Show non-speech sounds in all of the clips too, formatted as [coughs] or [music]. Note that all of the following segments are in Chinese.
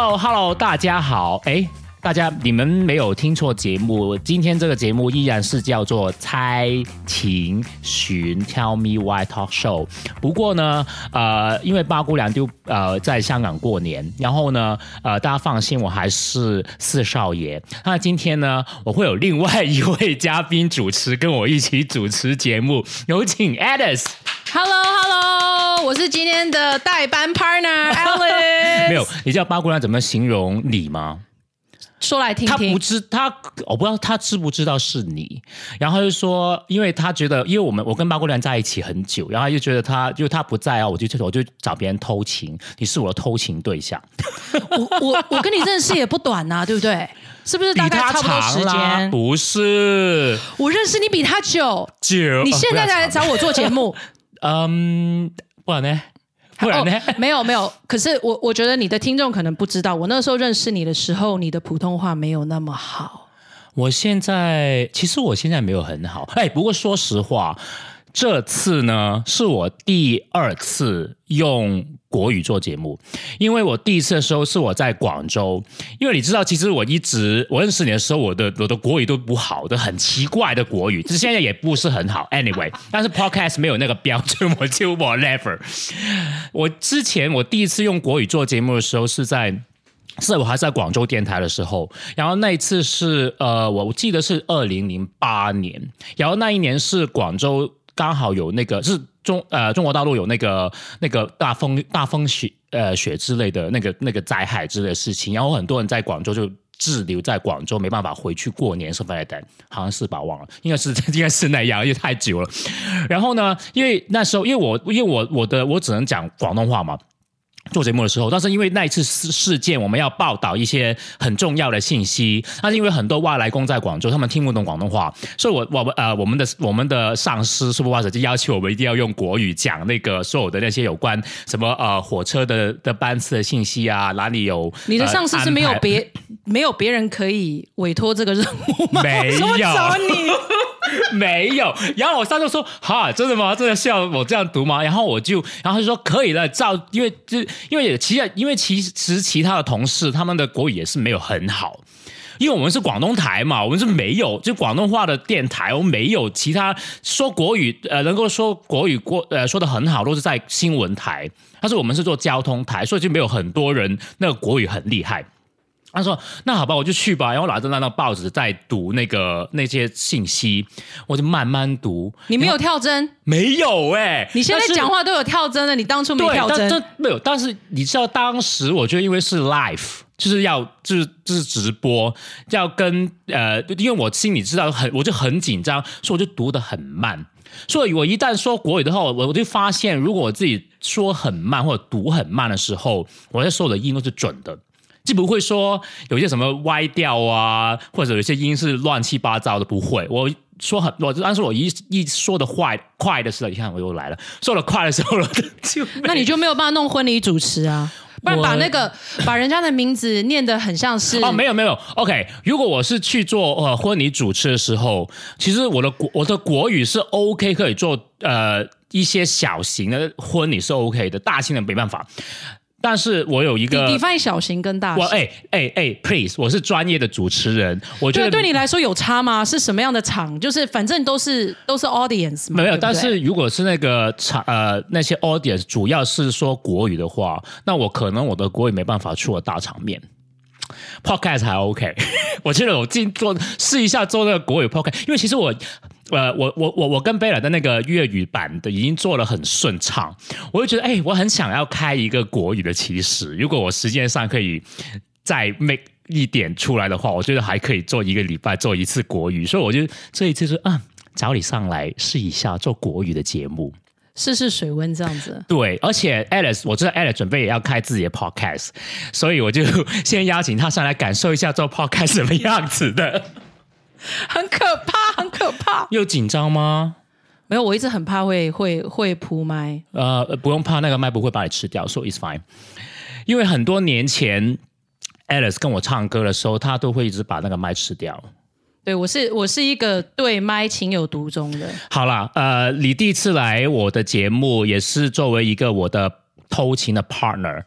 Hello Hello，大家好，哎。大家，你们没有听错节目。今天这个节目依然是叫做《猜情寻 Tell Me Why Talk Show》。不过呢，呃，因为八姑娘就呃在香港过年，然后呢，呃，大家放心，我还是四少爷。那今天呢，我会有另外一位嘉宾主持，跟我一起主持节目。有请 Alice。Hello Hello，我是今天的代班 partner [laughs] Alice。没有，你知道八姑娘怎么形容你吗？说来听听，他不知他，我不知道他知不知道是你。然后就说，因为他觉得，因为我们我跟八姑娘在一起很久，然后就觉得他，就他不在啊，我就我就找别人偷情，你是我的偷情对象。[laughs] 我我我跟你认识也不短呐，对不对？是不是大概差不多时间？不是，我认识你比他久久。你现在才来找我做节目，[laughs] 嗯，不然呢？不然呢？没有没有，可是我我觉得你的听众可能不知道，我那时候认识你的时候，你的普通话没有那么好。我现在其实我现在没有很好，哎，不过说实话。这次呢，是我第二次用国语做节目，因为我第一次的时候是我在广州，因为你知道，其实我一直我认识你的时候，我的我的国语都不好的，很奇怪的国语，其实现在也不是很好。Anyway，[laughs] 但是 Podcast 没有那个标准，我就 whatever。我之前我第一次用国语做节目的时候是在，是我还在广州电台的时候，然后那一次是呃，我记得是二零零八年，然后那一年是广州。刚好有那个是中呃中国大陆有那个那个大风大风雪呃雪之类的那个那个灾害之类的事情，然后很多人在广州就滞留在广州，没办法回去过年什么来的，好像是吧？忘了，应该是应该是那样，因为太久了。然后呢，因为那时候因为我因为我我的我只能讲广东话嘛。做节目的时候，但是因为那一次事事件，我们要报道一些很重要的信息。那是因为很多外来工在广州，他们听不懂广东话，所以我我们呃我们的我们的上司是不是就要求我们一定要用国语讲那个所有的那些有关什么呃火车的的班次的信息啊？哪里有？你的上司是没有别没有别人可以委托这个任务吗？没有，找你。[laughs] 没有，然后我上次说哈，真的吗？真的需要我这样读吗？然后我就，然后他就说可以了，照，因为就因为其实因为其实其他的同事他们的国语也是没有很好，因为我们是广东台嘛，我们是没有就广东话的电台，我们没有其他说国语呃能够说国语过呃说的很好，都是在新闻台，但是我们是做交通台，所以就没有很多人那个国语很厉害。他说：“那好吧，我就去吧。”然后拿着那张报纸在读那个那些信息，我就慢慢读。你没有跳针？没有哎！你现在讲话都有跳针了，你当初没跳针？没有。但是你知道，当时我觉得因为是 live，就是要就是就是直播，要跟呃，因为我心里知道很，我就很紧张，所以我就读的很慢。所以我一旦说国语的话，我我就发现，如果我自己说很慢或者读很慢的时候，我在所有的音都是准的。就不会说有些什么歪调啊，或者有些音是乱七八糟的，不会。我说很，我但是我一一说的快快的时候，你看我又来了，说的快的时候了，就那你就没有办法弄婚礼主持啊，不然把那个把人家的名字念得很像是 [laughs] 哦，没有没有，OK。如果我是去做呃婚礼主持的时候，其实我的国我的国语是 OK，可以做呃一些小型的婚礼是 OK 的，大型的没办法。但是我有一个，你翻译小型跟大型。我哎哎哎，please，我是专业的主持人，我觉得对你来说有差吗？是什么样的场？就是反正都是都是 audience，没有。但是如果是那个场呃那些 audience 主要是说国语的话，那我可能我的国语没办法出了大场面。Podcast 还 OK，[laughs] 我觉得我进做试一下做那个国语 Podcast，因为其实我。呃，我我我我跟贝尔的那个粤语版的已经做了很顺畅，我就觉得哎，我很想要开一个国语的。其实，如果我时间上可以再 make 一点出来的话，我觉得还可以做一个礼拜做一次国语。所以，我就这一次是啊，找你上来试一下做国语的节目，试试水温这样子。对，而且 Alice，我知道 Alice 准备也要开自己的 podcast，所以我就 [laughs] 先邀请他上来感受一下做 podcast 什么样子的。很可怕，很可怕。又紧张吗？没有，我一直很怕会会会扑麦。呃，不用怕，那个麦不会把你吃掉，so it's fine。因为很多年前，Alice 跟我唱歌的时候，他都会一直把那个麦吃掉。对我是我是一个对麦情有独钟的。好啦，呃，你第一次来我的节目，也是作为一个我的偷情的 partner。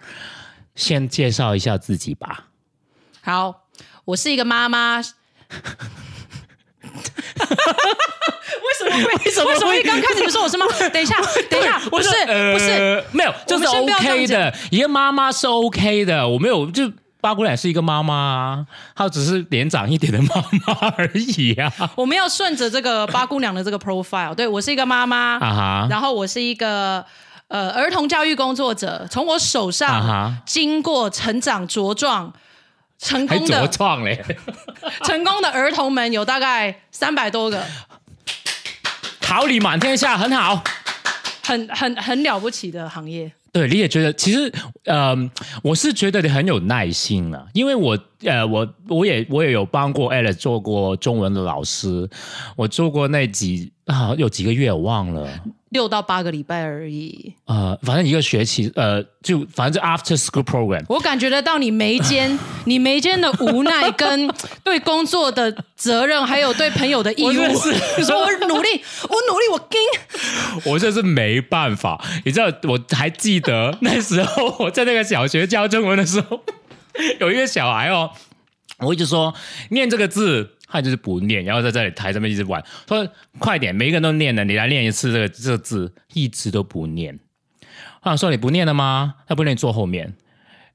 先介绍一下自己吧。好，我是一个妈妈。为什么会？为什么？为什么一刚开始就说我是妈？[laughs] 等一下，等一下，不是，不是，呃没有，就是 OK 讲的。一个妈妈是 OK 的，我没有就。八姑娘是一个妈妈啊，她只是年长一点的妈妈而已啊！[laughs] 我们要顺着这个八姑娘的这个 profile，对我是一个妈妈，啊哈，然后我是一个呃儿童教育工作者，从我手啊上哈，经过成长茁壮。茁功的创嘞！[laughs] 成功的儿童们有大概三百多个，桃李满天下，很好。很很很了不起的行业。对，你也觉得其实，呃，我是觉得你很有耐心了，因为我，呃，我我也我也有帮过 Alex 做过中文的老师，我做过那几啊有几个月我忘了，六到八个礼拜而已，呃，反正一个学期，呃，就反正就 After School Program，我感觉得到你眉间，[laughs] 你眉间的无奈跟 [laughs] 对工作的责任，还有对朋友的义务。你说我努力，我努力，我跟。我这是没办法，你知道，我还记得那时候我在那个小学教中文的时候，[laughs] 有一个小孩哦，我一直说念这个字，他就是不念，然后在这里台上面一直玩，说快点，每一个人都念了，你来念一次这个这个字，一直都不念。我想说你不念了吗？他不念，坐后面，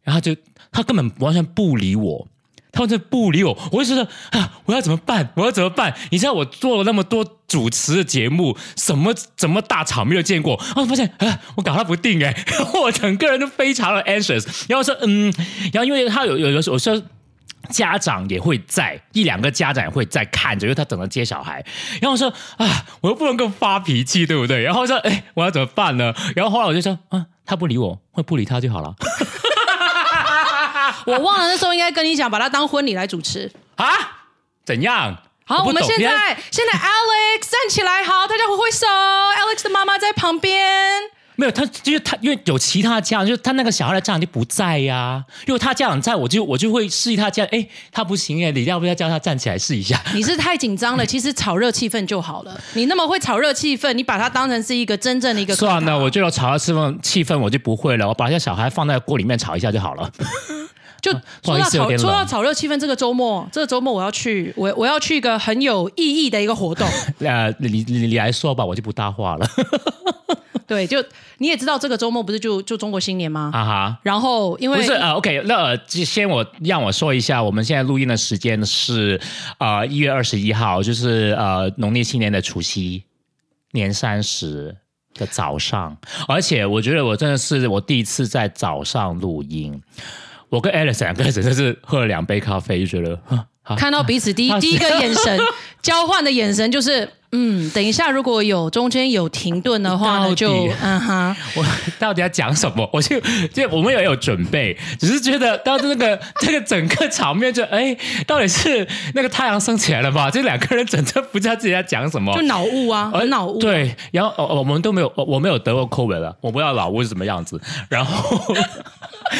然后就他根本完全不理我。他完全不理我，我就觉得啊，我要怎么办？我要怎么办？你知道我做了那么多主持的节目，什么怎么大场面都见过，然后发现啊，我搞他不定哎，然 [laughs] 后我整个人都非常的 anxious，然后说嗯，然后因为他有有的时候说。家长也会在，一两个家长也会在看着，因为他等着接小孩。然后我说啊，我又不能够发脾气，对不对？然后说，哎，我要怎么办呢？然后后来我就说，啊，他不理我，会不理他就好了。[laughs] 我忘了那时候应该跟你讲，把他当婚礼来主持。[laughs] 啊？怎样？好，我们现在现在 Alex 站起来，好，大家挥挥手。Alex 的妈妈在旁边。没有他，就是他，因为有其他家长，就是他那个小孩的家长就不在呀、如果他家长在，我就我就会示意他家，哎，他不行哎，你要不要叫他站起来试一下？你是太紧张了，[laughs] 其实炒热气氛就好了。你那么会炒热气氛，你把它当成是一个真正的一个算了，我就要炒热气氛气氛我就不会了，我把一下小孩放在锅里面炒一下就好了。[laughs] 就 [laughs] 说到炒说到炒热气氛，这个周末这个周末我要去我我要去一个很有意义的一个活动。呃，你你你来说吧，我就不搭话了。对，就你也知道，这个周末不是就就中国新年吗？啊哈。然后因为不是呃，OK，那呃先我让我说一下，我们现在录音的时间是呃一月二十一号，就是呃农历新年的除夕，年三十的早上，而且我觉得我真的是我第一次在早上录音，我跟 Alice 两个人真的是喝了两杯咖啡，就觉得看到彼此第一 [laughs] 啊第一个眼神交换的眼神就是。嗯，等一下，如果有中间有停顿的话呢，[laughs] 底就嗯哈，我到底要讲什么？我就就我们也有准备，只是觉得到这个 [laughs] 这个整个场面就哎，到底是那个太阳升起来了吧？这两个人整个不知道自己在讲什么，就脑雾啊，很脑雾。，对，然后哦，我们都没有，我我没有得过 COVID 了，我不知道老吴是什么样子。然后，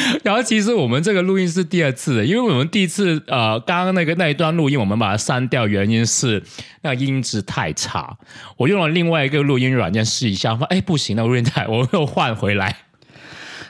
[laughs] 然后其实我们这个录音是第二次的，因为我们第一次呃，刚刚那个那一段录音我们把它删掉，原因是那个音质太差。我用了另外一个录音软件试一下，发现哎不行，那个录音太，我又换回来。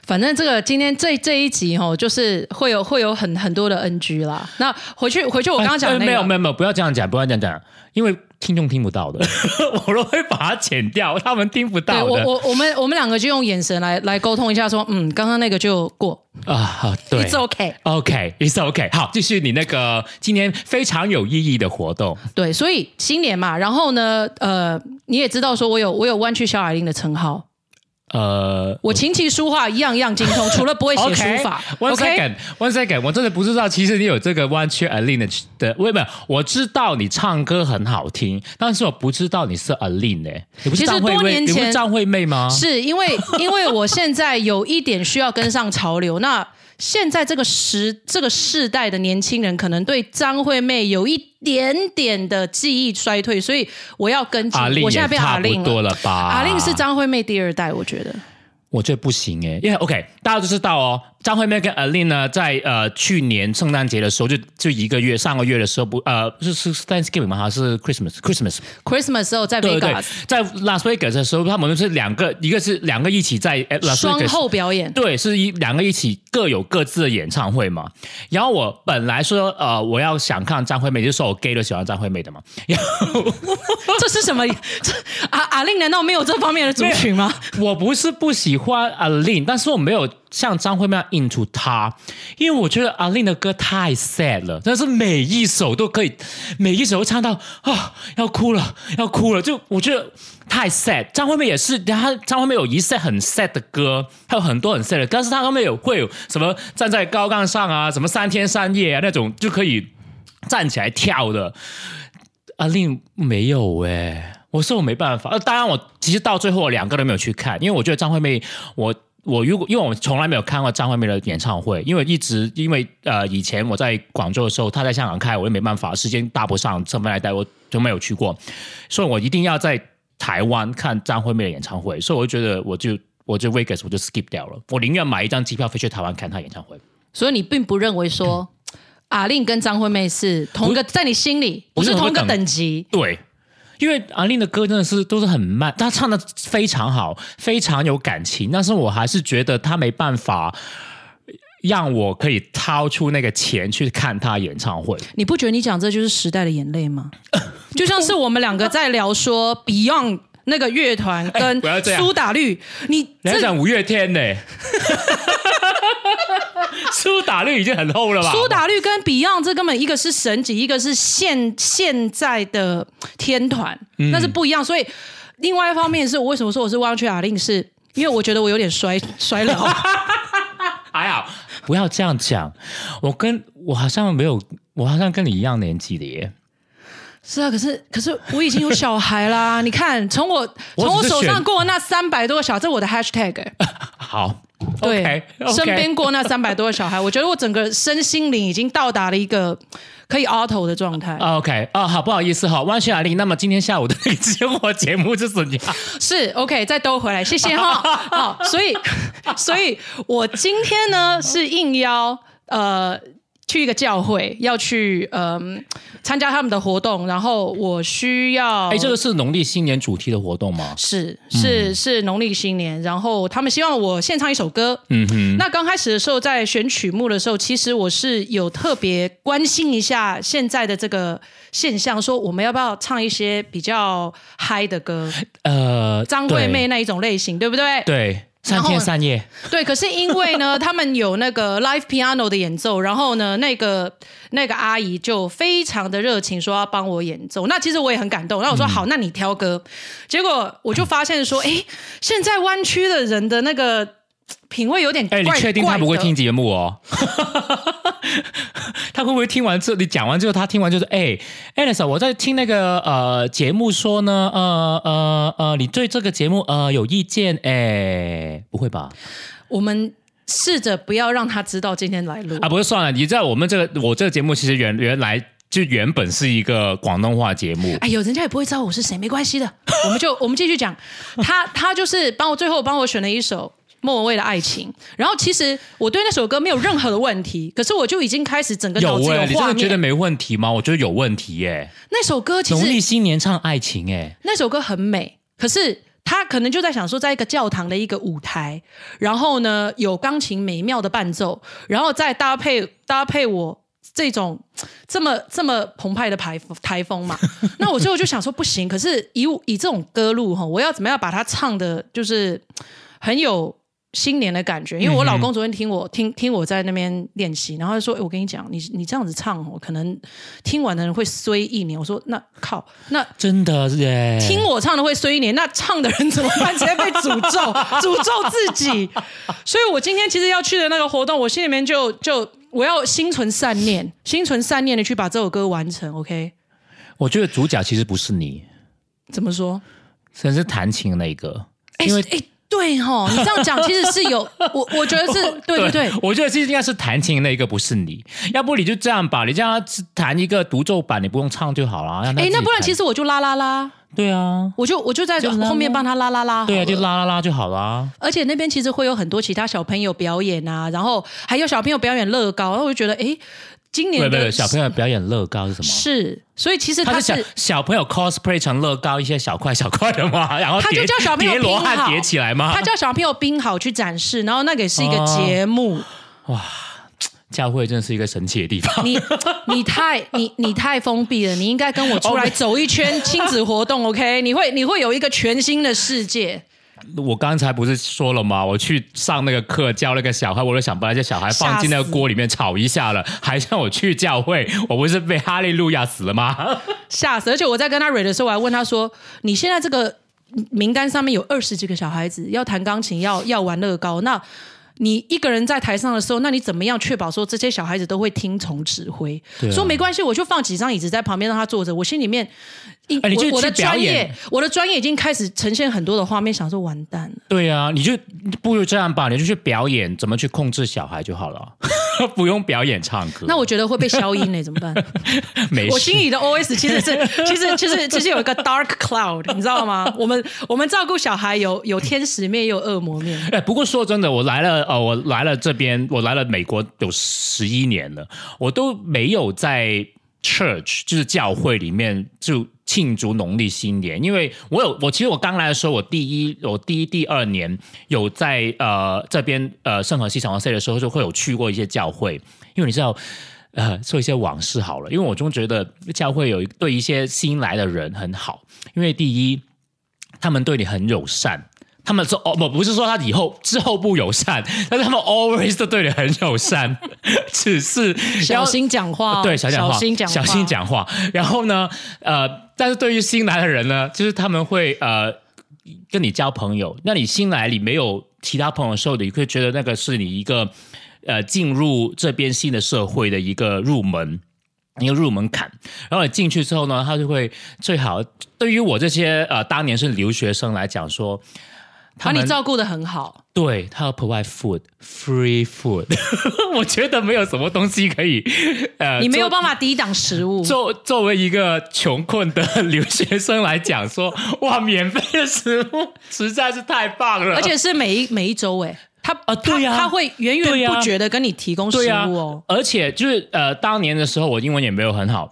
反正这个今天这这一集哈，就是会有会有很很多的 NG 啦。那回去回去我刚刚讲的那个，哎没有没有没有，不要这样讲，不要这样讲，因为听众听不到的，[laughs] 我都会把它剪掉，他们听不到的我我我们我们两个就用眼神来来沟通一下说嗯，刚刚那个就过啊。好对，It's OK。OK，it's OK。好，继续你那个今年非常有意义的活动。对，所以新年嘛，然后呢，呃，你也知道说我有我有弯曲小矮玲的称号，呃我琴棋书画一样样精通，[laughs] 除了不会写书法。，OK，one OK，second，one second，我真的不知道，其实你有这个弯曲 Aline 的的，为没有？我知道你唱歌很好听，但是我不知道你是不是其实张惠妹，多年前你不是张惠妹吗？是因为因为我现在有一点需要跟上潮流，那现在这个时这个世代的年轻人可能对张惠妹有一点点的记忆衰退，所以我要跟进阿。令我现在变阿令。多了吧？阿令是张惠妹第二代，我觉得。我觉得不行哎，因为 OK，大家都知道哦，张惠妹跟 Alin 呢，在呃去年圣诞节的时候，就就一个月上个月的时候不呃是是 Thanksgiving 吗？还是 Christmas Christmas？Christmas 时候在对对对 Vegas，在 Las Vegas 的时候，他们是两个，一个是两个一起在呃 Las 双 Vegas 后表演。对，是一两个一起各有各自的演唱会嘛。然后我本来说呃我要想看张惠妹，就说我 gay 都喜欢张惠妹的嘛。然 [laughs] 后这是什么？这阿阿令难道没有这方面的族群吗？我不是不喜欢 Alin，但是我没有像张惠妹那样 into 她，因为我觉得阿令的歌太 sad 了，但是每一首都可以，每一首都唱到啊要哭了，要哭了，就我觉得太 sad。张惠妹也是，她张惠妹有一 set 很 sad 的歌，还有很多很 sad 的，但是她后面有会有什么站在高岗上啊，什么三天三夜啊那种就可以站起来跳的。阿令没有哎、我说我没办法。呃，当然我其实到最后我两个都没有去看，因为我觉得张惠妹，我我如果因为我从来没有看过张惠妹的演唱会，因为一直因为呃以前我在广州的时候，她在香港开，我也没办法，时间搭不上，这么来带我就没有去过，所以我一定要在台湾看张惠妹的演唱会，所以我就觉得我就我就 Vegas 我就 skip 掉了，我宁愿买一张机票飞去台湾看她演唱会。所以你并不认为说 [coughs] 阿令跟张惠妹是同一个，在你心里不是同一个等级。对，因为阿令的歌真的是都是很慢，他唱的非常好，非常有感情，但是我还是觉得他没办法让我可以掏出那个钱去看他演唱会。你不觉得你讲这就是时代的眼泪吗？[laughs] 就像是我们两个在聊说 Beyond 那个乐团跟苏打绿，你这人家讲五月天呢、[laughs] 苏打绿已经很厚了吧？苏打绿跟 Beyond 这根本一个是神级，一个是现现在的天团，嗯那是不一样。所以另外一方面是我为什么说我是汪去阿令，是因为我觉得我有点衰衰老。[laughs] 还好，不要这样讲。我跟我好像没有，我好像跟你一样年纪的耶。是啊，可是可是我已经有小孩啦。你看，从我我从我手上过那三百多个小孩，这是我的 hashtag 欸、[laughs] 好，对身边过那三百多个小孩，我觉得我整个身心灵已经到达了一个可以 auto 的状态。OK 啊、好，不好意思哈，万雪雅丽。那么今天下午的那个生活节目是怎样？[laughs] 是 OK，再兜回来，谢谢哈。[laughs] 好，所以所以我今天呢是应邀呃去一个教会，要去嗯、参加他们的活动，然后我需要哎，这个是农历新年主题的活动吗？是是是农历新年，然后他们希望我献唱一首歌。嗯哼，那刚开始的时候，在选曲目的时候，其实我是有特别关心一下现在的这个现象，说我们要不要唱一些比较嗨的歌，呃，张惠妹那一种类型，对不对？对，对，三天三夜，对，可是因为呢，[laughs] 他们有那个 live piano 的演奏，然后呢，那个那个阿姨就非常的热情，说要帮我演奏。那其实我也很感动，那我说好，那你挑歌。结果我就发现说，[laughs] 哎，现在湾区的人的那个品味有点怪哎，你。确定他不会听节目哦？[laughs] 他会不会听完之后，你讲完之后，他听完就是哎 a l i c e 我在听那个呃节目说呢，呃呃呃，你对这个节目呃有意见？哎，不会吧？我们试着不要让他知道今天来录。啊，不是算了，你知道我们这个我这个节目其实原原来就原本是一个广东话节目，哎呦，人家也不会知道我是谁，没关系的。我们就我们继续讲，他他就是帮我最后帮我选了一首莫文蔚的《爱情》，然后其实我对那首歌没有任何的问题，可是我就已经开始整个脑子哎、你真。的觉得没问题吗？我觉得有问题耶、那首歌其实农历实新年唱爱情、哎，那首歌很美，可是。他可能就在想说，在一个教堂的一个舞台，然后呢有钢琴美妙的伴奏，然后再搭配搭配我这种 [tsk] 这么这么澎湃的台台风嘛，[laughs] 那我最后就想说不行，可是以以这种歌路哈，我要怎么样把它唱的，就是很有新年的感觉？因为我老公昨天听我听听我在那边练习，然后他说：“哎，我跟你讲，你你这样子唱我，可能听完的人会衰一年。”我说：“那靠，那真的耶，听我唱的会衰一年，那唱的人怎么办？直接被诅咒，[laughs] 诅咒自己。所以我今天其实要去的那个活动，我心里面就就我要心存善念，心存善念的去把这首歌完成。OK，我觉得主角其实不是你，怎么说？甚至弹琴那一个，哎因为哎，对哈，你这样讲其实是有 [laughs] 我，我觉得是对对对。我觉得其实应该是弹琴的那一个，不是你。要不你就这样吧，你这样弹一个独奏版，你不用唱就好了。哎，那不然其实我就啦啦啦，对啊，我就我就在后面帮他拉拉拉对啊，就拉拉拉就好啦。而且那边其实会有很多其他小朋友表演啊，然后还有小朋友表演乐高，然后我就觉得，哎，今年小朋友表演乐高是什么？是，所以其实他他是小小朋友 cosplay 成乐高一些小块小块的嘛？[laughs] 然后他就叫小朋友叠罗汉叠起来吗？他叫小朋友冰好去展示，然后那个也是一个哦节目。哇教会真的是一个神奇的地方。你你太你你太封闭了，你应该跟我出来 [laughs] 走一圈亲子活动，OK？你会你会有一个全新的世界。我刚才不是说了吗？我去上那个课教那个小孩，我都想把那些小孩放进那个锅里面炒一下了，还让我去教会，我不是被哈利路亚死了吗？[laughs] 吓死！而且我在跟他蕊的时候，我还问他说：“你现在这个名单上面有二十几个小孩子要弹钢琴，要要玩乐高，那你一个人在台上的时候，那你怎么样确保说这些小孩子都会听从指挥？啊说没关系，我就放几张椅子在旁边让他坐着，我心里面。”一哎你就我我的去表演专业，我的专业已经开始呈现很多的画面，想说完蛋了。对啊，你就不如这样吧，你就去表演怎么去控制小孩就好了，[laughs] 不用表演唱歌。那我觉得会被消音呢，怎么办？[laughs] 没事我心里的 OS 其实是，其实其实其实有一个 dark cloud，你知道吗？我们我们照顾小孩有有天使面，也有恶魔面。哎，不过说真的，我来了，呃，我来了这边，我来了美国有十一年了，我都没有在 church 就是教会里面就庆祝农历新年，因为我有我其实我刚来的时候，我第一我第一第二年有在呃这边呃圣何西长王 C 的时候，就会有去过一些教会，因为你知道。呃，说一些往事好了，因为我总觉得教会有对一些新来的人很好，因为第一，他们对你很友善，他们说哦不不是说他以后之后不友善，[laughs] 但是他们 always 都对你很友善，[laughs] 只是小心讲话哦，对小心讲话，小心。讲话。然后呢，呃，但是对于新来的人呢，就是他们会呃跟你交朋友。那你新来，你没有其他朋友的时候，你会觉得那个是你一个呃进入这边新的社会的一个入门。一个入门槛，然后你进去之后呢，他就会最好对于我这些呃当年是留学生来讲说，他把你照顾的很好，对他要 provide food free food，[laughs] 我觉得没有什么东西可以呃，你没有办法抵挡食物。作作为一个穷困的留学生来讲说，哇，免费的食物实在是太棒了，而且是每一每一周哎，他啊对呀。他他会源源不绝的跟你提供食物哦。而且就是呃，当年的时候我英文也没有很好，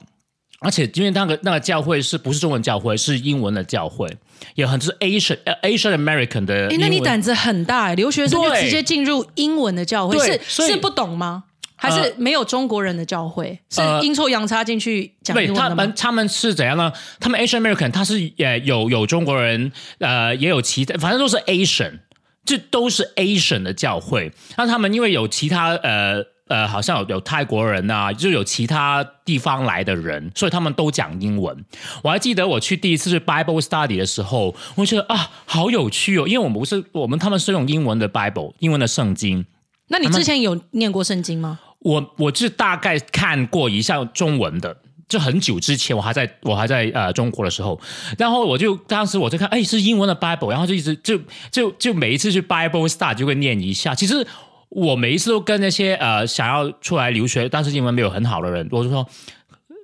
而且因为那个那个教会是不是中文教会，是英文的教会，也很是 Asian 呃 Asian American 的哎。那你胆子很大哎，留学生就直接进入英文的教会，是是不懂吗？还是呃没有中国人的教会？是呃阴错阳差进去讲英文的吗？们他们是怎样呢？他们 Asian American 他是也有有中国人，呃也有其他，反正都是 Asian，这都是 Asian 的教会。那他们因为有其他呃呃，好像有有泰国人啊，就有其他地方来的人，所以他们都讲英文。我还记得我去第一次去 Bible Study 的时候，我觉得啊好有趣哦，因为我们不是我们他们是用英文的 Bible，英文的圣经。那你之前有念过圣经吗？我我是大概看过一下中文的，就很久之前，我还在我还在呃中国的时候，然后我就当时我就看，哎，是英文的 Bible，然后就一直就就就每一次去 Bible Start 就会念一下。其实我每一次都跟那些呃想要出来留学，但是英文没有很好的人，我就说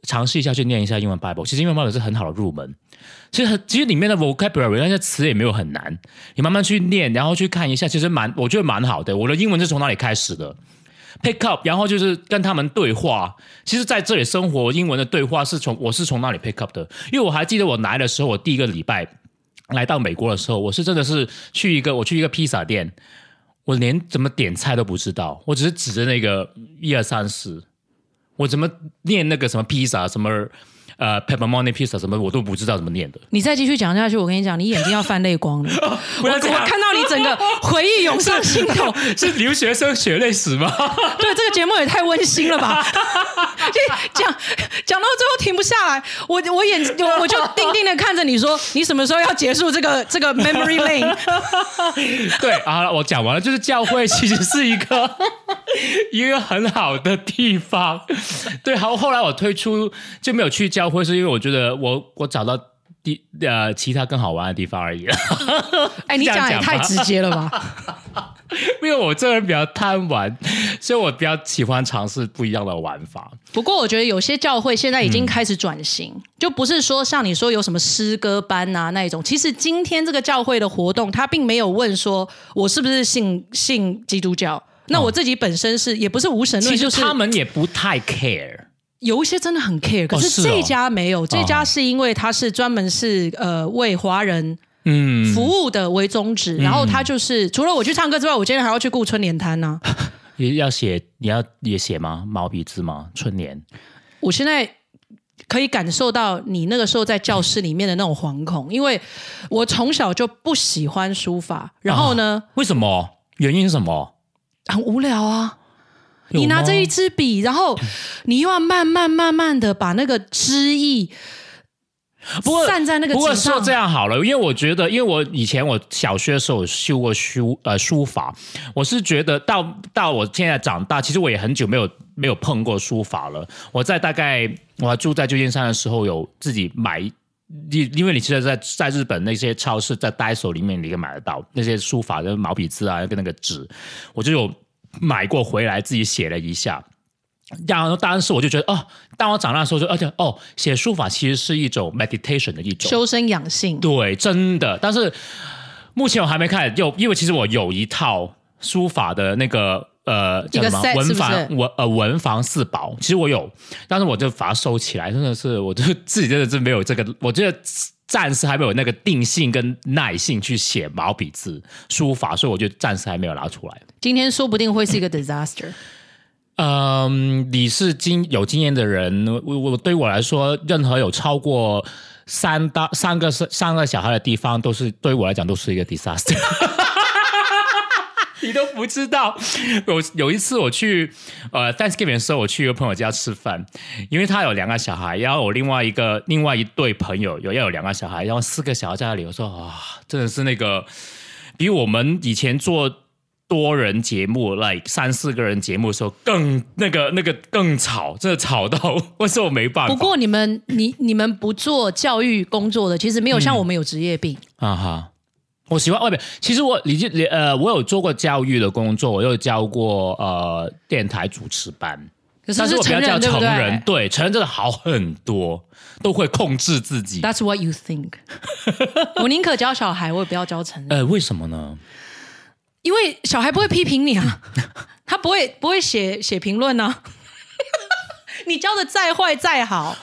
尝试一下去念一下英文 Bible。其实英文 Bible 是很好的入门。其实其实里面的 vocabulary 那些词也没有很难，你慢慢去念，然后去看一下，其实蛮我觉得蛮好的。我的英文是从哪里开始的。pick up，然后就是跟他们对话。其实在这里生活，英文的对话是从我是从那里 pick up 的，因为我还记得我来的时候，我第一个礼拜来到美国的时候，我是真的是去一个我去一个披萨店，我连怎么点菜都不知道，我只是指着那个一二三四，我怎么念那个什么披萨什么。呃，pepperoni pizza 什么我都不知道怎么念的，你再继续讲下去，我跟你讲，你眼睛要泛泪光了。[laughs] 我我看到你整个 [laughs] 回忆涌上心头，是留学生血泪史吗？[laughs] 对这个节目也太温馨了吧！就讲讲到最后停不下来，我我眼我我就定定的看着你说，你什么时候要结束这个这个 memory lane？对啊，我讲完了，就是教会其实是一个一个很好的地方。对，好，后来我退出就没有去教会，是因为我觉得我我找到地呃其他更好玩的地方而已了。[laughs] 哎，你讲也太直接了吧！[laughs] 因为我这个人比较贪玩，所以我比较喜欢尝试不一样的玩法。不过我觉得有些教会现在已经开始转型，就不是说像你说有什么诗歌班啊那一种。其实今天这个教会的活动，他并没有问说我是不是信信基督教。那我自己本身是也不是无神论，其实就是他们也不太 care。有一些真的很 care，可是这家没有，这家是因为它是专门是呃为华人嗯，服务的为宗旨，然后他就是除了我去唱歌之外，我今天还要去顾春联摊呢。[laughs] 也要写，你要也写吗？毛笔字吗？春联？我现在可以感受到你那个时候在教室里面的那种惶恐，因为我从小就不喜欢书法，然后呢，为什么？原因是什么？很无聊啊。你拿着一支笔，然后你又要慢慢慢慢的把那个枝意不过站在那个不过纸上说这。样好了，因为我觉得，因为我以前我小学的时候有修过书呃书法，我是觉得到到我现在长大，其实我也很久没有没有碰过书法了。我在大概我还住在旧金山的时候，有自己买。因因为你其实在在日本那些超市，在 Daiso 里面你可以买得到那些书法的毛笔字啊，跟那个纸，我就有买过回来自己写了一下。然后当时我就觉得，哦，当我长大的时候就，而且哦，写书法其实是一种 meditation 的一种，修身养性，对，真的。但是目前我还没开始，有因为其实我有一套书法的那个呃叫什么文房文呃文房四宝，其实我有，但是我就把它收起来，真的是我就自己真的是没有这个，我觉得。暂时还没有那个定性跟耐性去写毛笔字书法，所以我就暂时还没有拿出来。今天说不定会是一个 disaster。嗯，你是经有经验的人，我我对我来说，任何有超过三到三个三个小孩的地方，都是对我来讲都是一个 disaster。你都不知道，[laughs] 有有一次我去呃 Thanksgiving 的时候，我去一个朋友家吃饭，因为他有两个小孩，然后我另外一个另外一对朋友有要有两个小孩，然后四个小孩在那里，我说啊，真的是那个比我们以前做多人节目，like 三四个人节目的时候更那个那个更吵，真的吵到我说我没办法。不过你们你你们不做教育工作的，其实没有像我们有职业病。啊哈，我喜欢外面。其实我理解呃，我有做过教育的工作，我有教过呃电台主持班，可是但是我不要叫成人，对不成人，对对成人真的好很多，都会控制自己。？That's what you think。[laughs] 我宁可教小孩，我也不要教成人，呃，为什么呢？因为小孩不会批评你啊，他不会不会写写评论啊。[laughs] 你教的再坏再好，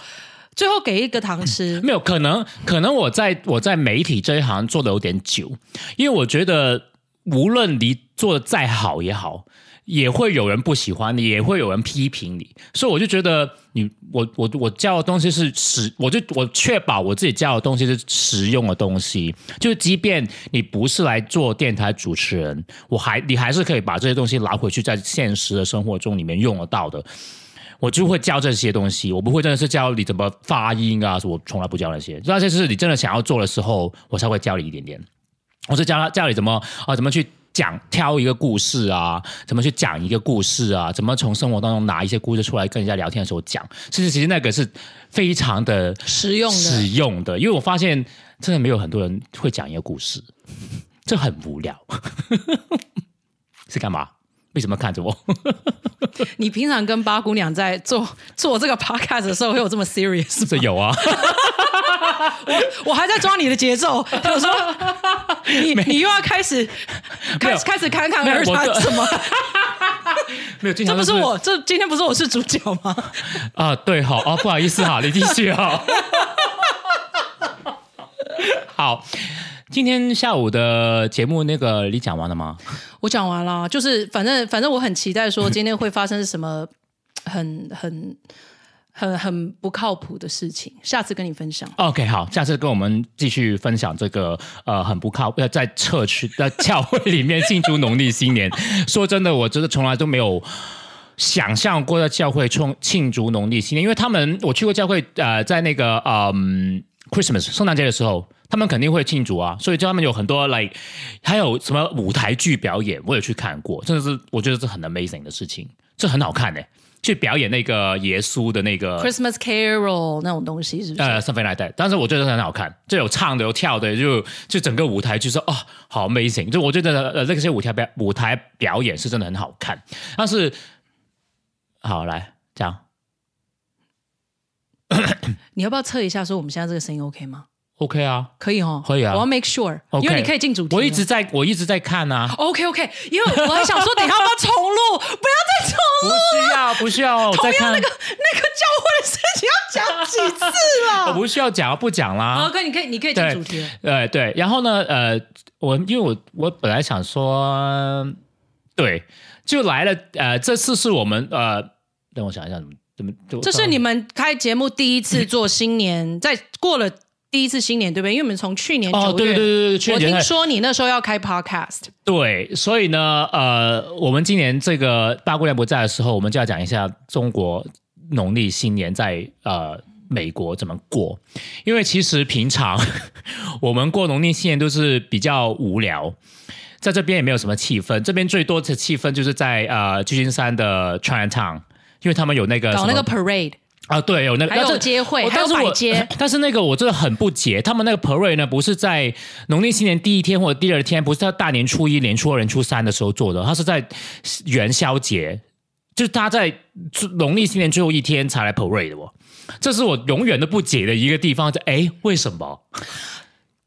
最后给一个糖吃。[laughs] 没有可能，可能我在我在媒体这一行做的有点久，因为我觉得无论你做的再好也好，也会有人不喜欢你，也会有人批评你，所以我就觉得你我我我教的东西是实，我就我确保我自己教的东西是实用的东西，就即便你不是来做电台主持人，我还你还是可以把这些东西拿回去，在现实的生活中里面用得到的。我就会教这些东西，我不会真的是教你怎么发音啊，我从来不教那些。那些是你真的想要做的时候，我才会教你一点点。我是教他教你怎么啊，怎么去讲挑一个故事啊，怎么去讲一个故事啊，怎么从生活当中拿一些故事出来跟人家聊天的时候讲。其实其实那个是非常的实用的实用的，因为我发现真的没有很多人会讲一个故事，这很无聊。[laughs] 是干嘛？为什么看着我？[laughs] 你平常跟八姑娘在做做这个 podcast 的时候，会有这么 serious 这有啊。[laughs] 我我还在抓你的节奏，我说你你又要开始开始开始侃侃而谈什么？[laughs] 没有，这不是我，这今天不是我是主角吗？啊，对，好啊，不好意思哈，你继续哈。好，今天下午的节目那个你讲完了吗？我讲完了，就是反正反正我很期待说今天会发生什么 [coughs] 很很很很不靠谱的事情，下次跟你分享。OK，好，下次跟我们继续分享这个呃很不靠呃在社区在教会里面庆祝农历新年。[laughs] 说真的，我真的从来都没有。想象过在教会冲庆祝农历新年，因为他们我去过教会，呃，在那个嗯 Christmas 圣诞节的时候，他们肯定会庆祝啊，所以就他们有很多 like 还有什么舞台剧表演，我也去看过，真的是我觉得是很 amazing 的事情，这很好看的、去表演那个耶稣的那个 Christmas Carol 那种东西是不是？呃 something like that，但是我觉得很好看，就有唱的有跳的，就就整个舞台就是哦好 amazing，就我觉得呃那些舞台表舞台表演是真的很好看，但是好来这样 [coughs] 你要不要测一下说我们现在这个声音 OK 吗？OK 啊，可以哦，可以啊我要 make sure，OK 因为你可以进主题。我一直在我一直在看啊，OK OK，因为我还想说，等一下要不要重录？不要再重录不，需要不需要，我在看同样那个那个教会的事情要讲几次了？[laughs] 我不需要讲不讲啦。OK，你可以，你可以进主题了。呃，对，然后呢，呃，我因为我我本来想说，对，就来了，呃，这次是我们呃，让我想一下怎么怎么，这是你们开节目第一次做新年，在过了第一次新年，对不对？因为我们从去年哦，九月，对对对对，去我听说你那时候要开 podcast，对，所以呢，呃，我们今年这个八姑娘不在的时候，我们就要讲一下中国农历新年在呃美国怎么过，因为其实平常 [laughs] 我们过农历新年都是比较无聊。在这边也没有什么气氛，这边最多的气氛就是在呃旧金山的 Chinatown，因为他们有那个搞那个 parade，啊，对，有那个还有街会还有摆街 [laughs] 但是那个我真的很不解，他们那个 parade 呢，不是在农历新年第一天或者第二天，不是在大年初一、年初二、年初三的时候做的，他是在元宵节，就是他在农历新年最后一天才来 parade 的哦。这是我永远都不解的一个地方，就哎，为什么？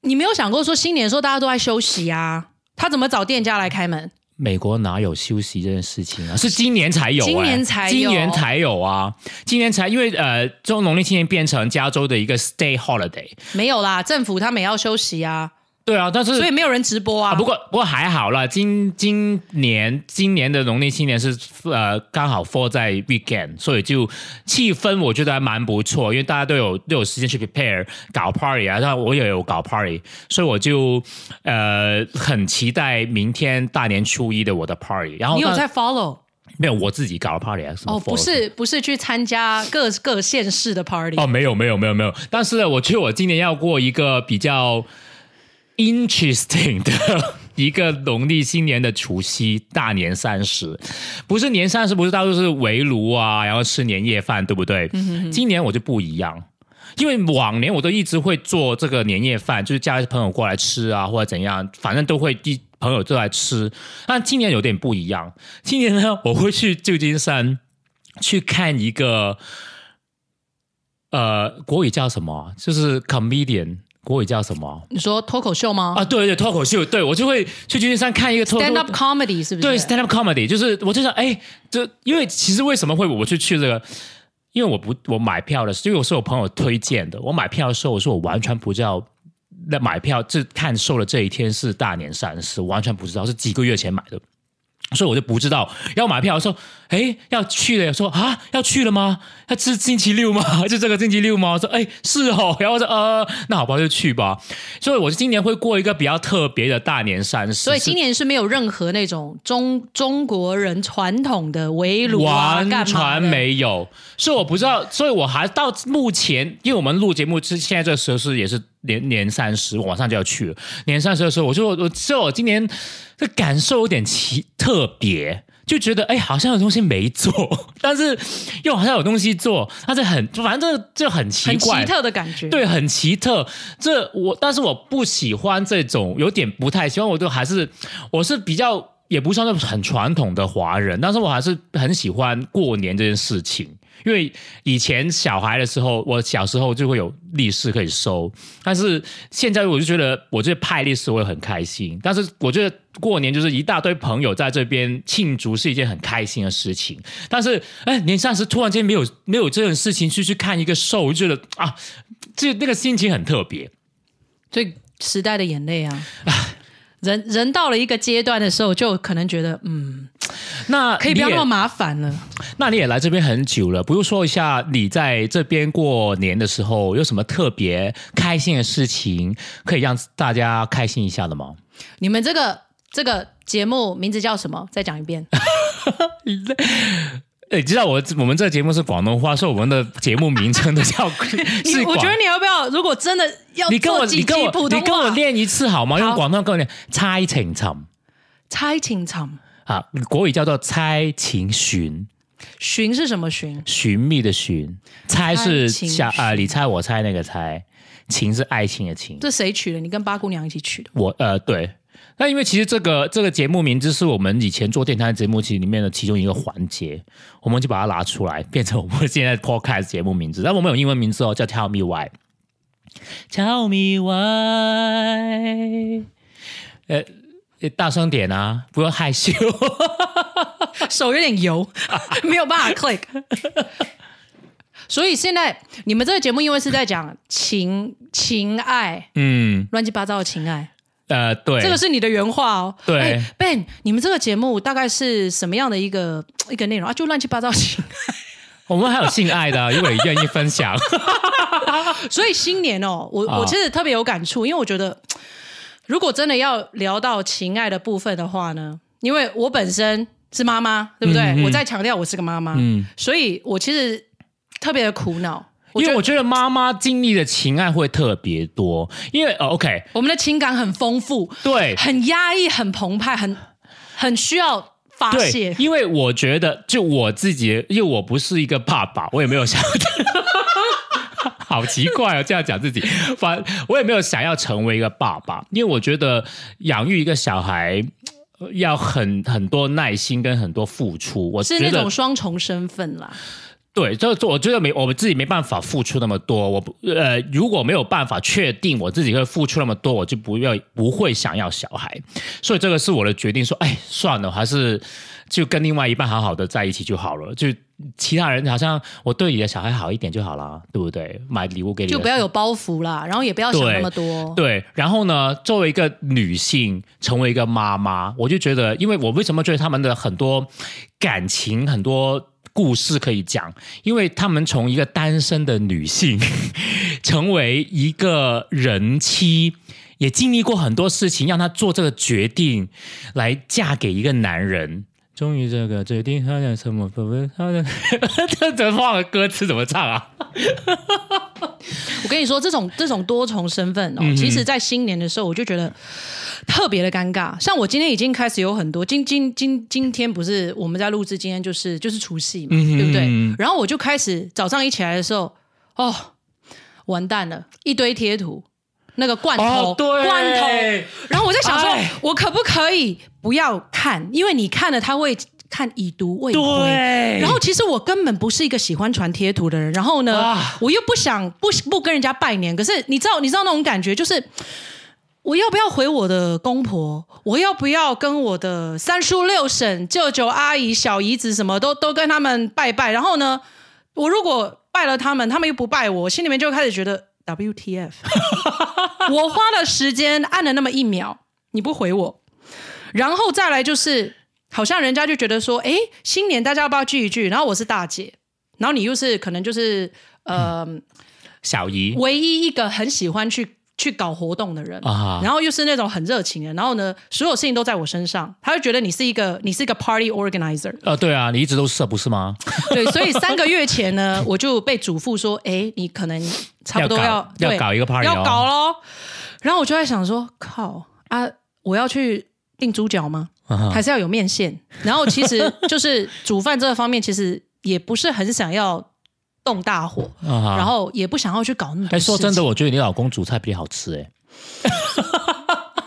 你没有想过说新年的时候大家都在休息啊？他怎么找店家来开门？美国哪有休息这件事情啊？[laughs] 是今年才有、欸今年才有今年才有啊！今年才因为呃，中农历新年变成加州的一个 stay holiday，没有啦，政府他们也要休息啊，对啊，但是所以没有人直播啊。啊，不过不过还好啦，今今年今年的农历新年是呃刚好 fall 在 weekend，所以就气氛我觉得还蛮不错，因为大家都有都有时间去 prepare 搞 party 啊，那我也有搞 party，所以我就呃很期待明天大年初一的我的 party。然后你有在 follow 没有我自己搞的 party 哦？不是不是去参加各各县市的 party 哦，没有没有没有没有，但是呢，我觉得我今年要过一个比较 interesting 的 [laughs] 一个农历新年的除夕，大年三十，不是年三十，不是到处是围炉啊，然后吃年夜饭，对不对？今年我就不一样。因为往年我都一直会做这个年夜饭，就是叫朋友过来吃啊，或者怎样，反正都会一朋友都来吃。但今年有点不一样，今年呢，[laughs] 我会去旧金山去看一个呃，国语叫什么啊？就是 comedian，国语叫什么啊你说脱口秀吗啊？对对，脱口秀，对我就会去旧金山看一个脱？Stand up comedy 是不是？对 stand up comedy，就是我就想，哎，这因为其实为什么会我去去这个？因为我不我买票的时候，因为我是我朋友推荐的。我买票的时候，我说我完全不知道，那买票这看售的这一天是大年三十，我完全不知道，是几个月前买的。所以我就不知道要买票的时候，哎，要去了，说啊，要去了吗？要是星期六吗？[laughs] 是这个星期六吗？我说哎，是哦。然后我说呃，[laughs] 那好吧，就去吧。所以我今年会过一个比较特别的大年三十。所以今年是没有任何那种中中国人传统的围炉啊，完全没有，所以我不知道，所以我还到目前，因为我们录节目之现在这个时候是也是年年三十，我马上就要去了。年三十的时候，我就我所以我今年的感受有点奇特别。就觉得哎，好像有东西没做，但是又好像有东西做，但是很反正这就很奇怪很怪，奇特的感觉。对，很奇特。这我，但是我不喜欢这种，有点不太喜欢。我就还是，我是比较也不算是很传统的华人，但是我还是很喜欢过年这件事情。因为以前小孩的时候，我小时候就会有利是可以收，但是现在我就觉得，我这派利是我也很开心。但是我觉得过年就是一大堆朋友在这边庆祝是一件很开心的事情。但是哎，年三十突然间没有没有这种事情去去看一个寿，我就觉得啊，这那个心情很特别。所以时代的眼泪啊，人人到了一个阶段的时候，就可能觉得嗯，那可以不要那么麻烦了。那你也来这边很久了，不如说一下你在这边过年的时候有什么特别开心的事情，可以让大家开心一下的吗？你们这个这个节目名字叫什么？再讲一遍。[laughs] 哎，知道我我们这个节目是广东话，所以我们的节目名称都叫你 [laughs] 是广我觉得你要不要？如果真的要你跟我做几你跟我你跟我话，练一次好吗？用广东话跟我练猜情寻猜情场。啊，国语叫做猜情寻。寻是什么寻？寻觅的寻，猜是爱情下啊、寻你猜我猜那个猜，情是爱情的情。这谁取的？你跟八姑娘一起取的？我呃对，那因为其实这个这个节目名字是我们以前做电台节目其实里面的其中一个环节，我们就把它拿出来变成我们现在 podcast 节目名字。但我们有英文名字哦，叫 Tell Me Why。Tell me why。呃，呃大声点啊，不要害羞。[laughs] 手有点油，[laughs] 没有办法 click。所以现在你们这个节目因为是在讲情情爱，嗯，乱七八糟的情爱，呃，对，这个是你的原话哦。对哎 Ben，你们这个节目大概是什么样的一个 [tsk] 一个内容啊？就乱七八糟情爱。[laughs] 我们还有性爱的啊，[laughs] 如果你愿意分享。[laughs] 所以新年哦，我、啊我其实特别有感触，因为我觉得，[tsk] 如果真的要聊到情爱的部分的话呢，因为我本身是妈妈，对不对？嗯嗯我在强调我是个妈妈，嗯，所以我其实特别的苦恼。我因为我觉得妈妈经历的情爱会特别多，因为呃，OK，我们的情感很丰富，对很压抑，很澎湃，很很需要发对泄，。因为我觉得就我自己，因为我不是一个爸爸，我也没有想。[laughs] 好奇怪哦，这样讲自己，反我也没有想要成为一个爸爸，因为我觉得养育一个小孩呃要很很多耐心跟很多付出，我是那种双重身份啦，对，这这我觉得没我们自己没办法付出那么多。我不呃，如果没有办法确定我自己会付出那么多，我就不要不会想要小孩。所以这个是我的决定，说哎算了，还是就跟另外一半好好的在一起就好了。就其他人好像我对你的小孩好一点就好了，对不对？买礼物给你，就不要有包袱啦，然后也不要想那么多。对，然后呢，作为一个女性，成为一个妈妈，我就觉得，因为我为什么觉得他们的很多感情、很多故事可以讲，因为他们从一个单身的女性 [laughs] 成为一个人妻。也经历过很多事情，让她做这个决定，来嫁给一个男人。终于，这个决定，他讲什么？不不，他的这怎么忘了歌词怎么唱啊？[laughs] 我跟你说，这种这种多重身份哦，嗯其实，在新年的时候，我就觉得特别的尴尬。像我今天已经开始有很多，今今今今天不是我们在录制，今天就是就是除夕嘛，嗯对不对？然后我就开始早上一起来的时候，哦，完蛋了，一堆贴图。那个罐头，哦对罐头，然后我在想说哎，我可不可以不要看？因为你看了，他会看已读未回。对然后其实我根本不是一个喜欢传贴图的人，然后呢，啊我又不想不不跟人家拜年，可是你知道你知道那种感觉，就是我要不要回我的公婆？我要不要跟我的三叔六婶、舅舅阿姨、小姨子什么都都跟他们拜拜？然后呢，我如果拜了他们，他们又不拜我，我心里面就开始觉得 WTF。[laughs] 我花了时间按了那么一秒，你不回我，然后再来就是，好像人家就觉得说，哎，新年大家要不要聚一聚？然后我是大姐，然后你又是可能就是呃，[laughs] 小姨唯一一个很喜欢去去搞活动的人啊然后又是那种很热情的，然后呢，所有事情都在我身上，他就觉得你是一个你是一个 party organizer，呃，对啊，你一直都是不是吗？对，所以三个月前呢，[laughs] 我就被嘱咐说，哎，你可能差不多要要搞一个 party 要哦搞咯。然后我就在想说，靠啊，我要去订猪脚吗？啊还是要有面线？然后其实就是煮饭这个方面，其实也不是很想要动大火，啊然后也不想要去搞那么多哎。说真的，我觉得你老公煮菜比较好吃哎。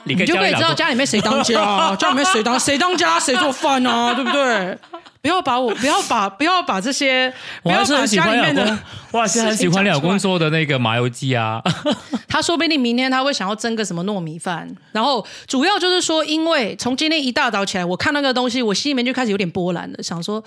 你 [laughs] 你就可以知道家家里面谁当家，[laughs] 家里面谁当谁当家，谁做饭啊，对不对？不要把我不要把不要把这些，不我要把还是很喜欢家里面的你老公，我还是很喜欢你老公做的那个麻油鸡啊。[laughs] 他说不定明天他会想要蒸个什么糯米饭，然后主要就是说，因为从今天一大早起来，我看那个东西，我心里面就开始有点波澜了，想说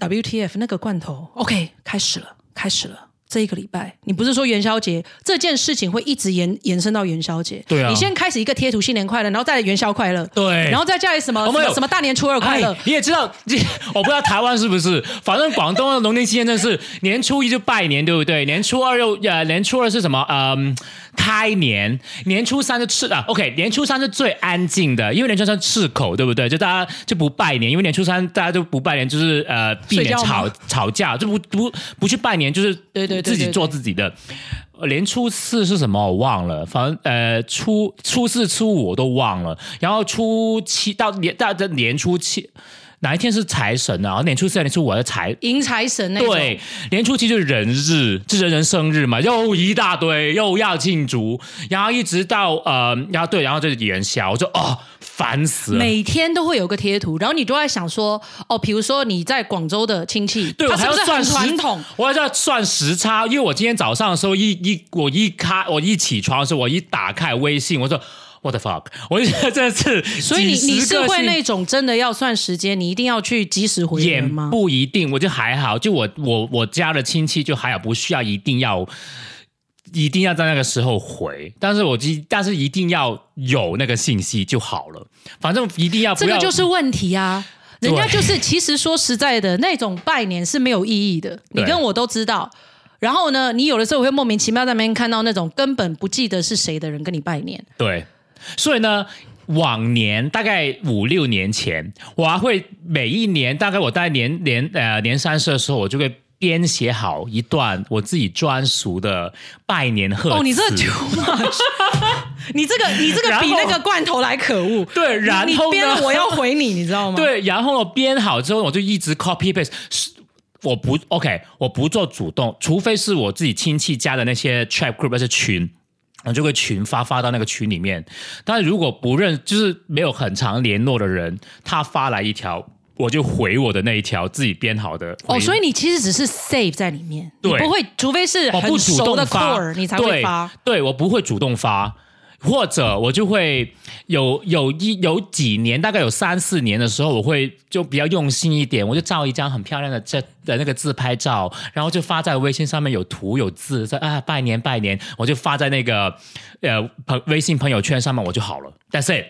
WTF 那个罐头，OK，开始了，开始了。这一个礼拜，你不是说元宵节这件事情会一直延延伸到元宵节？对啊你先开始一个贴图新年快乐，然后再来元宵快乐，对然后再加来什么什么什么大年初二快乐哎，你也知道，这 [laughs] 我不知道台湾是不是，反正广东的农历新年真的是年初一就拜年，对不对？年初二又呃，年初二是什么？嗯，开年，年初三就吃啊。OK，年初三是最安静的，因为年初三赤口，对不对？就大家就不拜年，因为年初三大家就不拜年，就是呃避免吵吵架，就不不不去拜年，就是对对对自己做自己的。呃年初四是什么？我忘了，反正呃初初四、初五我都忘了，然后初七到年到这年初七。哪一天是财神啊？年初四、年初五还是财？迎财神那。对，年初七就是人日，是人人生日嘛，又一大堆，又要庆祝，然后一直到呃，然后对，然后就是元宵，我就哦，烦死了。每天都会有个贴图，然后你都在想说，哦，比如说你在广州的亲戚，对，我还要算传统？，我还要算时差，因为我今天早上的时候一一我一开我一起床的时候，我一打开微信，我说 What the fuck，[laughs] 我就觉得真的是，所以你你是会那。种真的要算时间，你一定要去及时回也人吗？不一定，我就还好，就我我我家的亲戚就还好，不需要一定要一定要在那个时候回，但是我记，但是一定要有那个信息就好了，反正一定要不要这个就是问题啊。[laughs] 人家就是，其实说实在的，那种拜年是没有意义的。你对跟我都知道。然后呢，你有的时候会莫名其妙在那边看到那种根本不记得是谁的人跟你拜年。对，所以呢。往年大概五六年前，我还会每一年大概我大概年年呃年三十的时候，我就会编写好一段我自己专属的拜年贺词。哦，你这 too much，[laughs] 你这个你这个比那个罐头来可恶。对，然后你编了呢？我要回你，你知道吗？，[laughs] 对，然后我编好之后，我就一直 copy paste。是我不 OK，我不做主动，除非是我自己亲戚加的那些 chat group 那些群，我就会群发发到那个群里面。但是如果不认，就是没有很长联络的人，他发来一条，我就回我的那一条自己编好的。哦，所以以你其实只是 save 在里面，你对不会，除非是很我不主熟的 core，你才会发。对。对我不会主动发。或者我就会有有一有几年，大概有三四年的时候，我会就比较用心一点，我就照一张很漂亮的这的那个自拍照，然后就发在微信上面，有图有字，在啊拜年拜年，我就发在那个呃朋微信朋友圈上面，我就好了，That's it，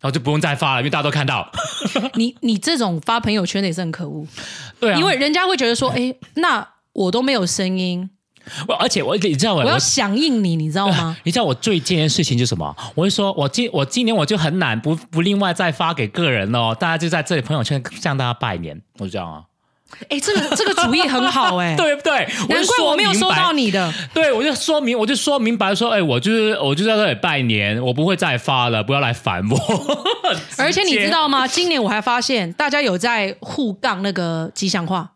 然后就不用再发了，因为大家都看到。[laughs] 你你这种发朋友圈的也是很可恶，对啊，因为人家会觉得说，哎，那我都没有声音，我而且我你知道我我要响应你，你知道吗？[laughs] 你知道我最近的事情是什么？我会说，我今我今年我就很懒，不不另外再发给个人哦，大家就在这里朋友圈向大家拜年，我就这样啊，哎，这个这个主意很好，哎，[laughs] 对不对？难怪我没有收到你。你的。对，我就说明，我就说明白说，哎，我就是我就在这里拜年，我不会再发了，不要来烦我。而且你知道吗？[laughs] 今年我还发现大家有在互杠那个吉祥话。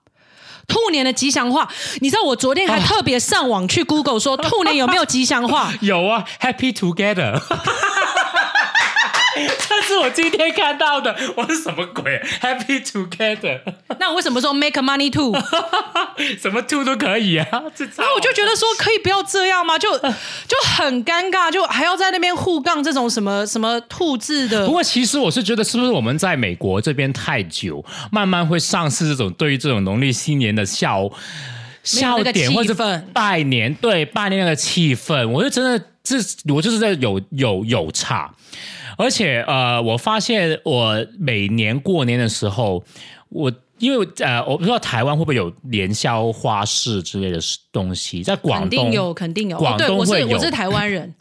兔年的吉祥话，你知道我昨天还特别上网去 Google 说兔年有没有吉祥话？[laughs] 有啊，Happy Together。[laughs] 这是我今天看到的，我是什么鬼？Happy Together，[laughs] 那我为什么说 Make money too？[laughs] 什么 too 都可以啊。这然后我就觉得说，可以不要这样吗？就就很尴尬，就还要在那边互杠这种什么什么兔字的不。过其实我是觉得，是不是我们在美国这边太久，慢慢会丧失这种对于这种农历新年的笑笑点或者氛拜年，对拜年那个气氛，我就真的这我就是在有有有差。而且呃，我发现我每年过年的时候，我因为呃，我不知道台湾会不会有年宵花市之类的东西，在广东肯定有，肯定有。广东会我是台湾人，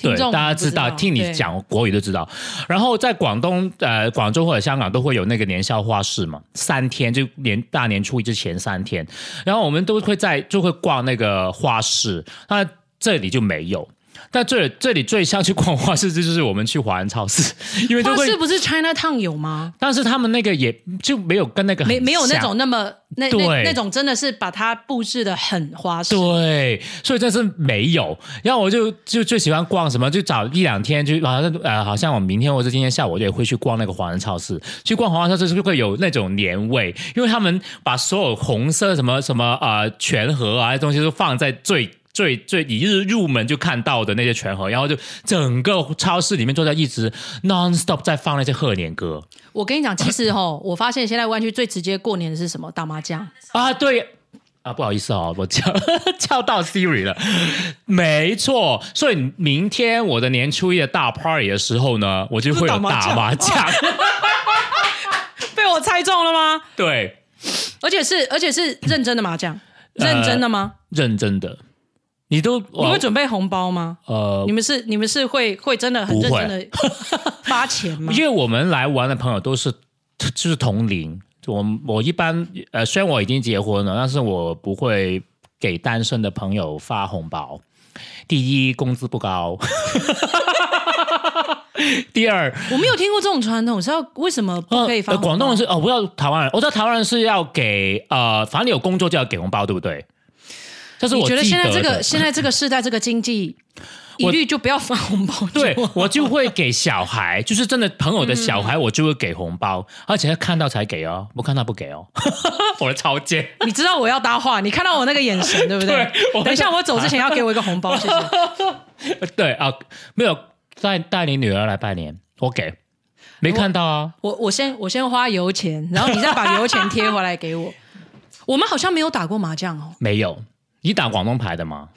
对大家知道，不知道听你讲国语就知道。然后在广东、呃广州或者香港都会有那个年宵花市嘛，三天就年大年初一之前三天，然后我们都会在就会逛那个花市，那这里就没有。但这里这里最像去逛花市，这就是我们去华人超市，[laughs] 因为就会花市，不是 China Town 有吗？但是他们那个也就没有跟那个没没有那种那么那那对那种真的是把它布置的很花式。对，所以这是没有。然后我就就最喜欢逛什么，就找一两天，就好像呃，好像我明天或者今天下午我就也会去逛那个华人超市。去逛华人超市就会有那种年味，因为他们把所有红色什么什么呃全盒啊东西都放在最。最最一日入门就看到的那些全盒，然后就整个超市里面都在一直 non stop 在放那些贺年歌我跟你讲，其实哦，[coughs] 我发现现在湾区最直接过年的是什么？打麻将。啊，对啊，不好意思哦，我叫 [laughs] 叫到 Siri 了，没错，所以明天我的年初一的大 party 的时候呢，我就会有打麻将，[laughs] 被我猜中了吗？对，而且是而且是认真的麻将，认真的吗？认真的，你都你会准备红包吗？呃你，们是你们是会会真的很认真的发钱吗 [laughs] 因？为我们来玩的朋友都是就是同龄，我我一般呃，虽然我已经结婚了，但是我不会给单身的朋友发红包。第一，工资不高。[laughs] 第二，我没有听过这种传统，是要为什么不可以发？广东人是哦，我不知道台湾人，我知道台湾人是要给呃，反正你有工作就要给红包，对不对？这是我觉得现在这个现在这个时代这个经济，一我律就不要发红包？对我就会给小孩，就是真的朋友的小孩，我就会给红包，而且要看到才给哦，不看到不给哦。[laughs] 我的超贱，你知道我要搭话，你看到我那个眼神，对不对？[laughs] 对等一下我走之前要给我一个红包，谢谢。[laughs] 对啊，没有带带你女儿来拜年，我给，没看到啊。我我先我先花油钱，然后你再把油钱贴回来给我。我们好像没有打过麻将哦。没有，你打广东牌的吗？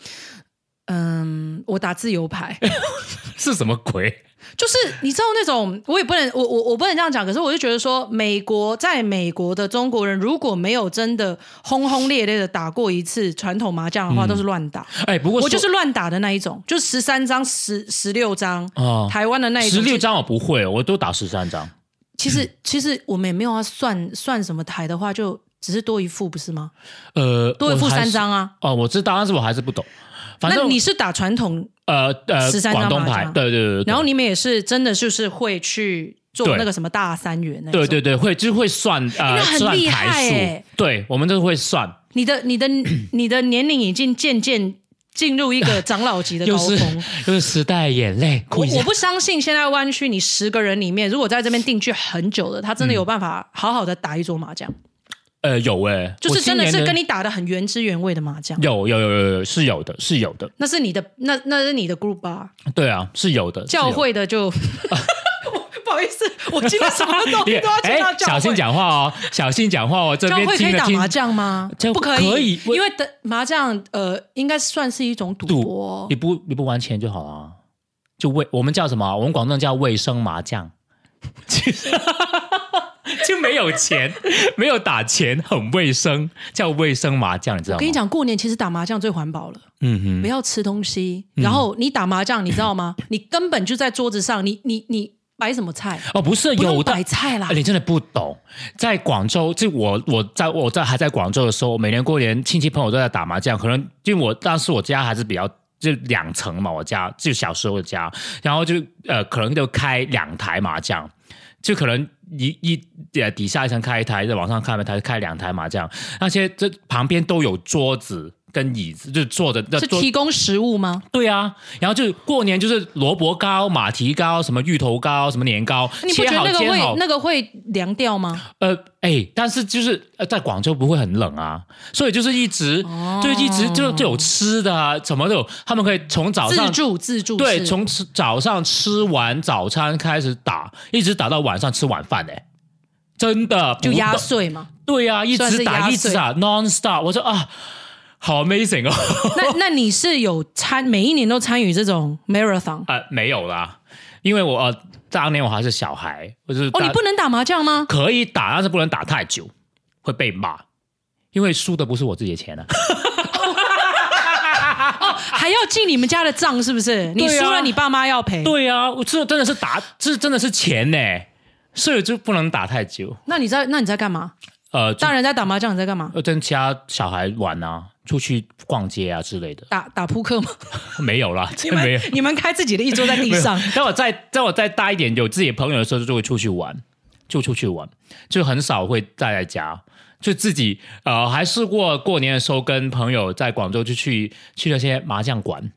嗯，我打自由牌，[laughs] 是什么鬼？就是你知道那种，我也不能，我我我不能这样讲。可是我就觉得说，美国在美国的中国人如果没有真的轰轰烈烈的打过一次传统麻将的话，都是乱打。哎，不过我就是乱打的那一种，就十三张、十十六张，哦台湾的那一种。十六张我不会，我都打十三张。其实其实我们也没有要算算什么台的话，就只是多一副不是吗？呃，多一副三张啊。哦，我知道，但是我还是不懂。反那正你是打传统，呃呃十三张广东牌，对对对对，然后你们也是真的就是会去做那个什么大三元那种对对对会就是会算呃那很算厉害台数欸，对我们都会算，你的你的 [clears throat] 你的年龄已经渐渐进入一个长老级的高峰。又是时代眼泪。我我不相信现在湾区你十个人里面，如果在这边定居很久的，他真的有办法好好的打一桌麻将，呃有哎，就是真的是跟你打的很原汁原味的麻将。有有有有有是有的，是有的，那是你的那那是你的 group 吧，对啊，是有的。教会的就。[laughs] 不好意思，我今天什么东西 [laughs] 都要哎见到教会。小心讲话哦，小心讲话哦，这教边会可以打麻将吗？不可以，可以因为的麻将呃，应该算是一种赌博你。不你不玩钱就好了，就卫我们叫什么？我们广东叫卫生麻将，就 [laughs] 没有钱，[laughs] 没有打钱，很卫生，叫卫生麻将，你知道吗？我跟你，讲，过年其实打麻将最环保了，嗯哼，不要吃东西，然后你打麻将，你知道吗？[laughs] 你根本就在桌子上，你你你摆什么菜？哦，不是有的摆菜啦哎，你真的不懂，在广州，就我我在我在还在广州的时候，每年过年亲戚朋友都在打麻将，可能因为我当时我家还是比较就两层嘛，我家就小时候的家，然后就呃可能就开两台麻将，就可能一一呃底下一层开一台，在往上开一台开两台麻将，那些这旁边都有桌子。跟椅子，就坐的那是提供食物吗？对啊，然后就是过年就是萝卜糕、马蹄糕、什么芋头糕、什么年糕，你不觉得那个会那个会凉掉吗？呃，哎，但是就是呃，在广州不会很冷啊，所以就是一直、就一直就就有吃的啊，什么都有，他们可以从早上自上助自助对，式从吃早上吃完早餐开始打，一直打到晚上吃晚饭哎，真的就压不懂碎嘛。对啊，一直打一直打 non stop，我说啊，好 amazing 哦，那 [laughs] 那你是有参每一年都参与这种 marathon？呃，没有啦，因为我呃当年我还是小孩，我就是哦，你不能打麻将吗？可以打，但是不能打太久，会被骂。因为输的不是我自己的钱啊，[laughs] 哦，还要进你们家的账是不是？你输了，你爸妈要赔。对啊，我这真的是打，这真的是钱呢，所以就不能打太久。那你在那你在干嘛？呃，就大人在打麻将，你在干嘛？呃跟其他小孩玩啊，出去逛街啊之类的，打打扑克吗？[laughs] 没有啦，你 [laughs] 真没有们。你们开自己的一桌在地上，[laughs] 当我再当我再大一点，有自己的朋友的时候，就会出去玩，就出去玩，就很少会待在家。就自己呃，还试过过年的时候跟朋友在广州就去去那些麻将馆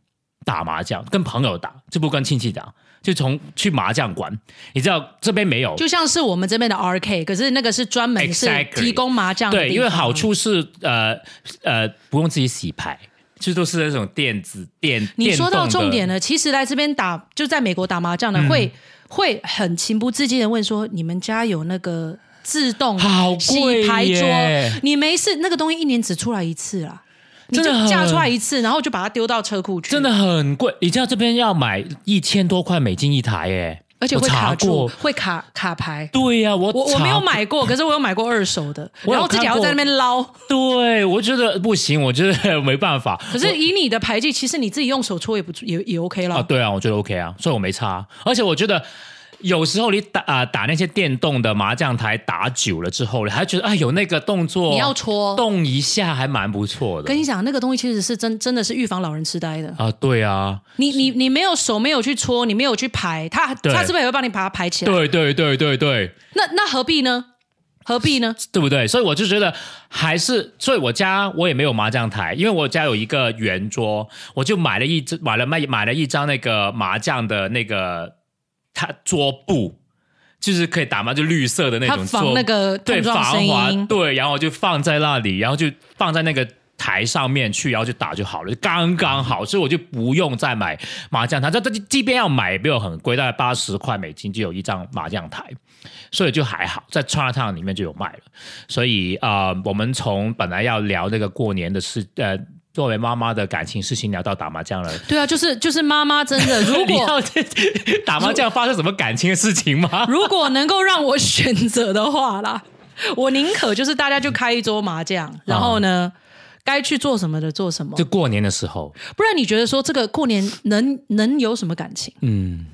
打麻将，跟朋友打，就不跟亲戚打，就从去麻将馆。你知道这边没有，就像是我们这边的 RK，可是那个是专门是提供麻将的对，因为好。处是呃呃不用自己洗牌，就都是那种电子电。你说到重点了，其实来这边打就在美国打麻将的，嗯会会很情不自禁的问说：“你们家有那个自动洗牌桌耶？你没事，那个东西一年只出来一次啦。”你就真的很架出来一次，然后就把它丢到车库去，真的，很贵。你知道这边要买一千多块美金一台耶，而且会卡住，过。会卡卡牌。对呀、我我我没有买过，可是我有买过二手的，然后自己还要在那边捞。对，我觉得不行，我觉得没办法。可是以你的牌技，其实你自己用手搓也不也也 OK 了啊，了。对啊，我觉得 OK 啊，所以我没差。而且我觉得有时候你打啊、打那些电动的麻将台打久了之后，你还觉得哎有那个动作，你要搓动一下还蛮不错的跟。你讲，那个东西其实是真真的是预防老人痴呆的。啊，对啊，你你你没有手没有去搓，你没有去排，他对他是不是也会帮你把它排起来？对对对对对，那那何必呢？何必呢？对不对？所以我就觉得还是，所以我家我也没有麻将台，因为我家有一个圆桌，我就买了一张买了买买了一张那个麻将的那个它桌布，就是可以打麻就绿色的那种桌防那个对防滑。对，然后就放在那里，然后就放在那个。台上面去，然后就打就好了，就刚刚好，所以我就不用再买麻将台。这这即便要买，也没有很贵，大概八十块美金就有一张麻将台，所以就还好，在 China Town 里面就有卖了。所以啊、呃我们从本来要聊那个过年的事，呃，作为妈妈的感情事情，聊到打麻将了。对啊，就是就是妈妈真的，如 [laughs] 你果要 [laughs] 打麻将发生什么感情的事情吗？[laughs] 如果能够让我选择的话啦，我宁可就是大家就开一桌麻将，然后呢，该去做什么的做什么就。过年的时候，不然你觉得说这个过年能能有什么感情？嗯，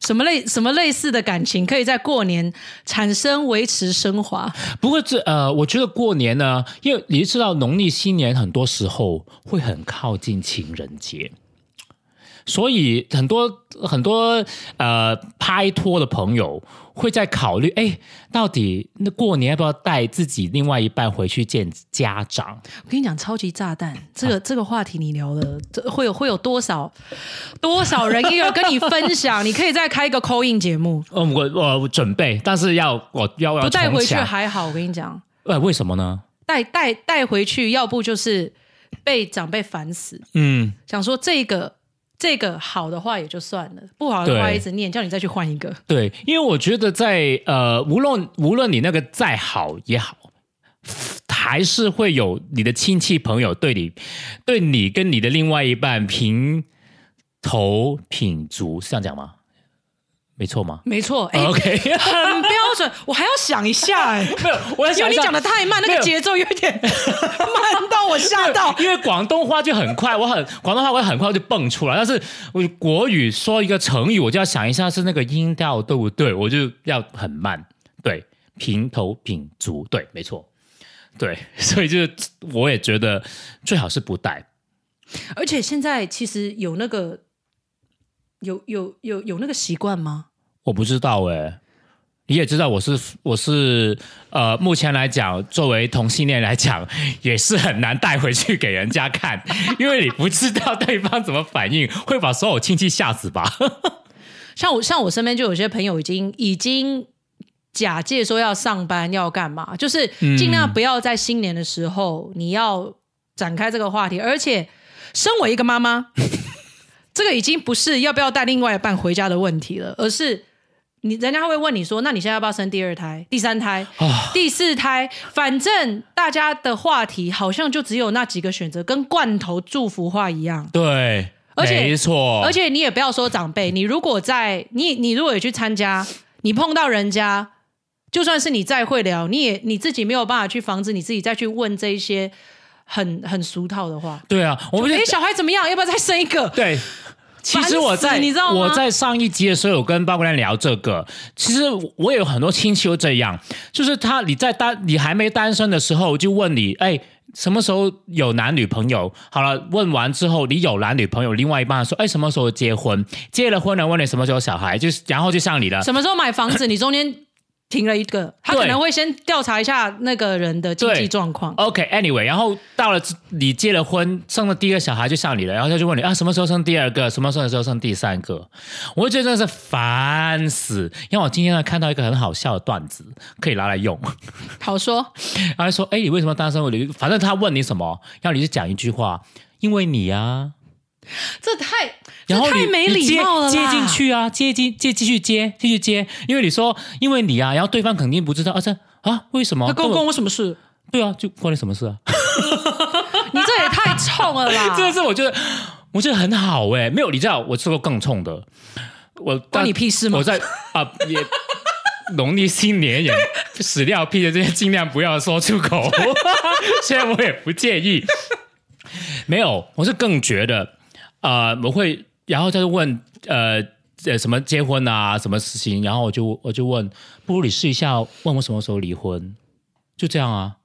什么类什么类似的感情可以在过年产生维持升华？不过这呃，我觉得过年呢，因为你知道农历新年很多时候会很靠近情人节，所以很多很多呃拍拖的朋友会在考虑，哎，到底那过年要不要带自己另外一半回去见家长？我跟你讲，超级炸弹，这个、这个话题你聊了，这会有会有多少多少人也有跟你分享？你可以再开一个 call in 节目，嗯，我我我准备，但是要我要要不带回去还好。我跟你讲，呃，为什么呢？带带带回去，要不就是被长辈烦死，嗯，想说这个这个好的话也就算了，不好的话一直念，叫你再去换一个。对，因为我觉得在呃，无论无论你那个再好也好，还是会有你的亲戚朋友对你对你跟你的另外一半评头品足，是这样讲吗？没错吗、没错，哎、o [laughs] k 很标准，我还要想一下、[laughs] 哎。没有，我要想一下。因为你讲的太慢，那个节奏有点 [laughs] 慢到我吓到。因为广东话就很快，我很广东话我很快就蹦出来，但是我国语说一个成语，我就要想一下是那个音调对不对，我就要很慢，对，平头品足，对，没错，对，所以就是我也觉得最好是不带，而且现在其实有那个有有有有那个习惯吗？我不知道哎、你也知道我是我是呃，目前来讲，作为同性恋来讲，[laughs] 也是很难带回去给人家看，[laughs] 因为你不知道对方怎么反应，会把所有亲戚吓死吧？[laughs] 像我像我身边就有些朋友已经已经假借说要上班要干嘛，就是尽量不要在新年的时候你要展开这个话题，而且身为一个妈妈，这个已经不是要不要带另外一半回家的问题了，而是。你人家会问你说，那你现在要不要生第二胎、第三胎、啊第四胎？反正大家的话题好像就只有那几个选择，跟罐头祝福话一样。对，而且没错，而且你也不要说长辈，你如果在你你如果也去参加，你碰到人家，就算是你再会聊，你也你自己没有办法去防止你自己再去问这一些很很俗套的话。对啊，我们就哎，小孩怎么样？要不要再生一个？对。其实我在你知道吗我在上一集的时候有跟包国人聊这个，其实我有很多亲戚都这样，就是他你在单你还没单身的时候就问你，哎。什么时候有男女朋友？好了，问完之后，你有男女朋友，另外一半说，哎，什么时候结婚？结了婚了，问你什么时候小孩，就是然后就像你的，什么时候买房子？[laughs] 你中间停了一个，他可能会先调查一下那个人的经济状况。OK，Anyway，、然后到了你结了婚，生了第一个小孩就像你了，然后他就问你啊，什么时候生第二个？什么时候生第三个？我就觉得真的是烦死。因为我今天呢看到一个很好笑的段子，可以拿来用。好说，[laughs] 然后说：“哎，你为什么单身？我反正他问你什么，要你就讲一句话，因为你啊。[laughs] 这太然后你这太没礼貌了啦接接进去啊，接进接继续接继续接，因为你说因为你啊，然后对方肯定不知道啊，这啊为什么？那关根本关我什么事？[laughs] 对啊，就关你什么事啊？[laughs] 你这也太冲了啦！这个是我觉得，我觉得很好哎、没有，你知道我吃过更冲的，我关你屁事吗我在啊、也农历新年也屎尿屁的这些尽量不要说出口，虽然我也不介意。没有，我是更觉得，呃，我会然后再问呃呃什么结婚啊什么事情，然后我就我就问，不如你试一下，问我什么时候离婚，就这样啊，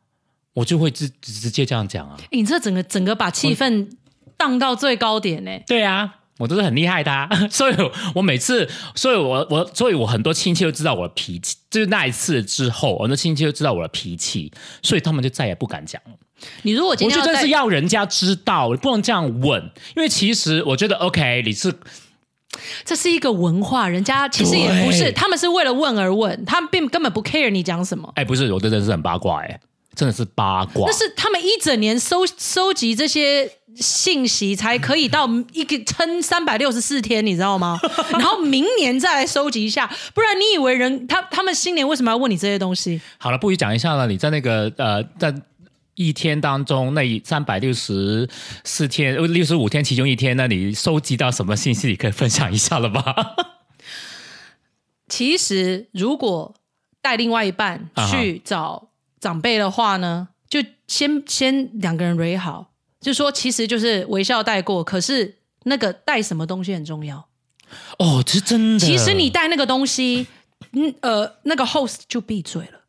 我就会直直接这样讲啊。诶你这整个整个把气氛荡到最高点呢、对啊，我都是很厉害的、啊，[laughs] 所以我每次，所以我我所以我很多亲戚都知道我的脾气，就是那一次之后，很多亲戚都知道我的脾气，所以他们就再也不敢讲了。你如果我觉得是要人家知道，你不能这样问，因为其实我觉得 OK，你是这是一个文化，人家其实也不是，他们是为了问而问，他们并根本不 care 你讲什么。哎，不是，我真的是很八卦哎、真的是八卦那。是他们一整年收收集这些信息，才可以到一个撑三百六十四天，你知道吗？[laughs] 然后明年再来收集一下，不然你以为人他他们新年为什么要问你这些东西？好了，不如讲一下了，你在那个呃，在一天当中，那三百六十四天、呃六十五天其中一天，那你收集到什么信息？你可以分享一下了吧？[laughs] 其实如果带另外一半去找长辈的话呢，就先先两个人 re 好，就说其实就是微笑带过，可是那个带什么东西很重要。哦，这是真的。其实你带那个东西，嗯呃，那个 host 就闭嘴了。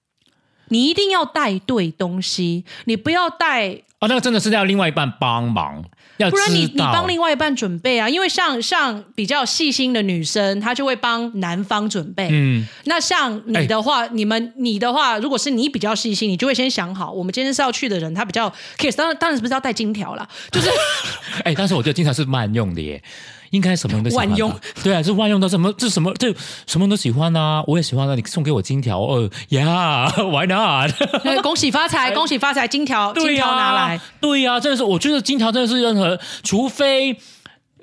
你一定要带对东西，你不要带，哦，那个真的是要另外一半帮忙，要不然你你帮另外一半准备啊。因为像像比较细心的女生，她就会帮男方准备。嗯，那像你的话，你们你的话，如果是你比较细心，你就会先想好，我们今天是要去的人，他比较 kiss，。当然当然不是要带金条啦，就是 [laughs] 哎，但是我觉得金条是慢用的耶。应该什么人都喜欢吧万用，对啊，是万用的，什么这什么这什么人都喜欢啊，我也喜欢啊，你送给我金条，哦呀，[laughs] Why not？呃 [laughs] 恭喜发财，[laughs] 恭喜发财，金条金对呀、条拿来。对呀、真的是，我觉得金条真的是任何，除非。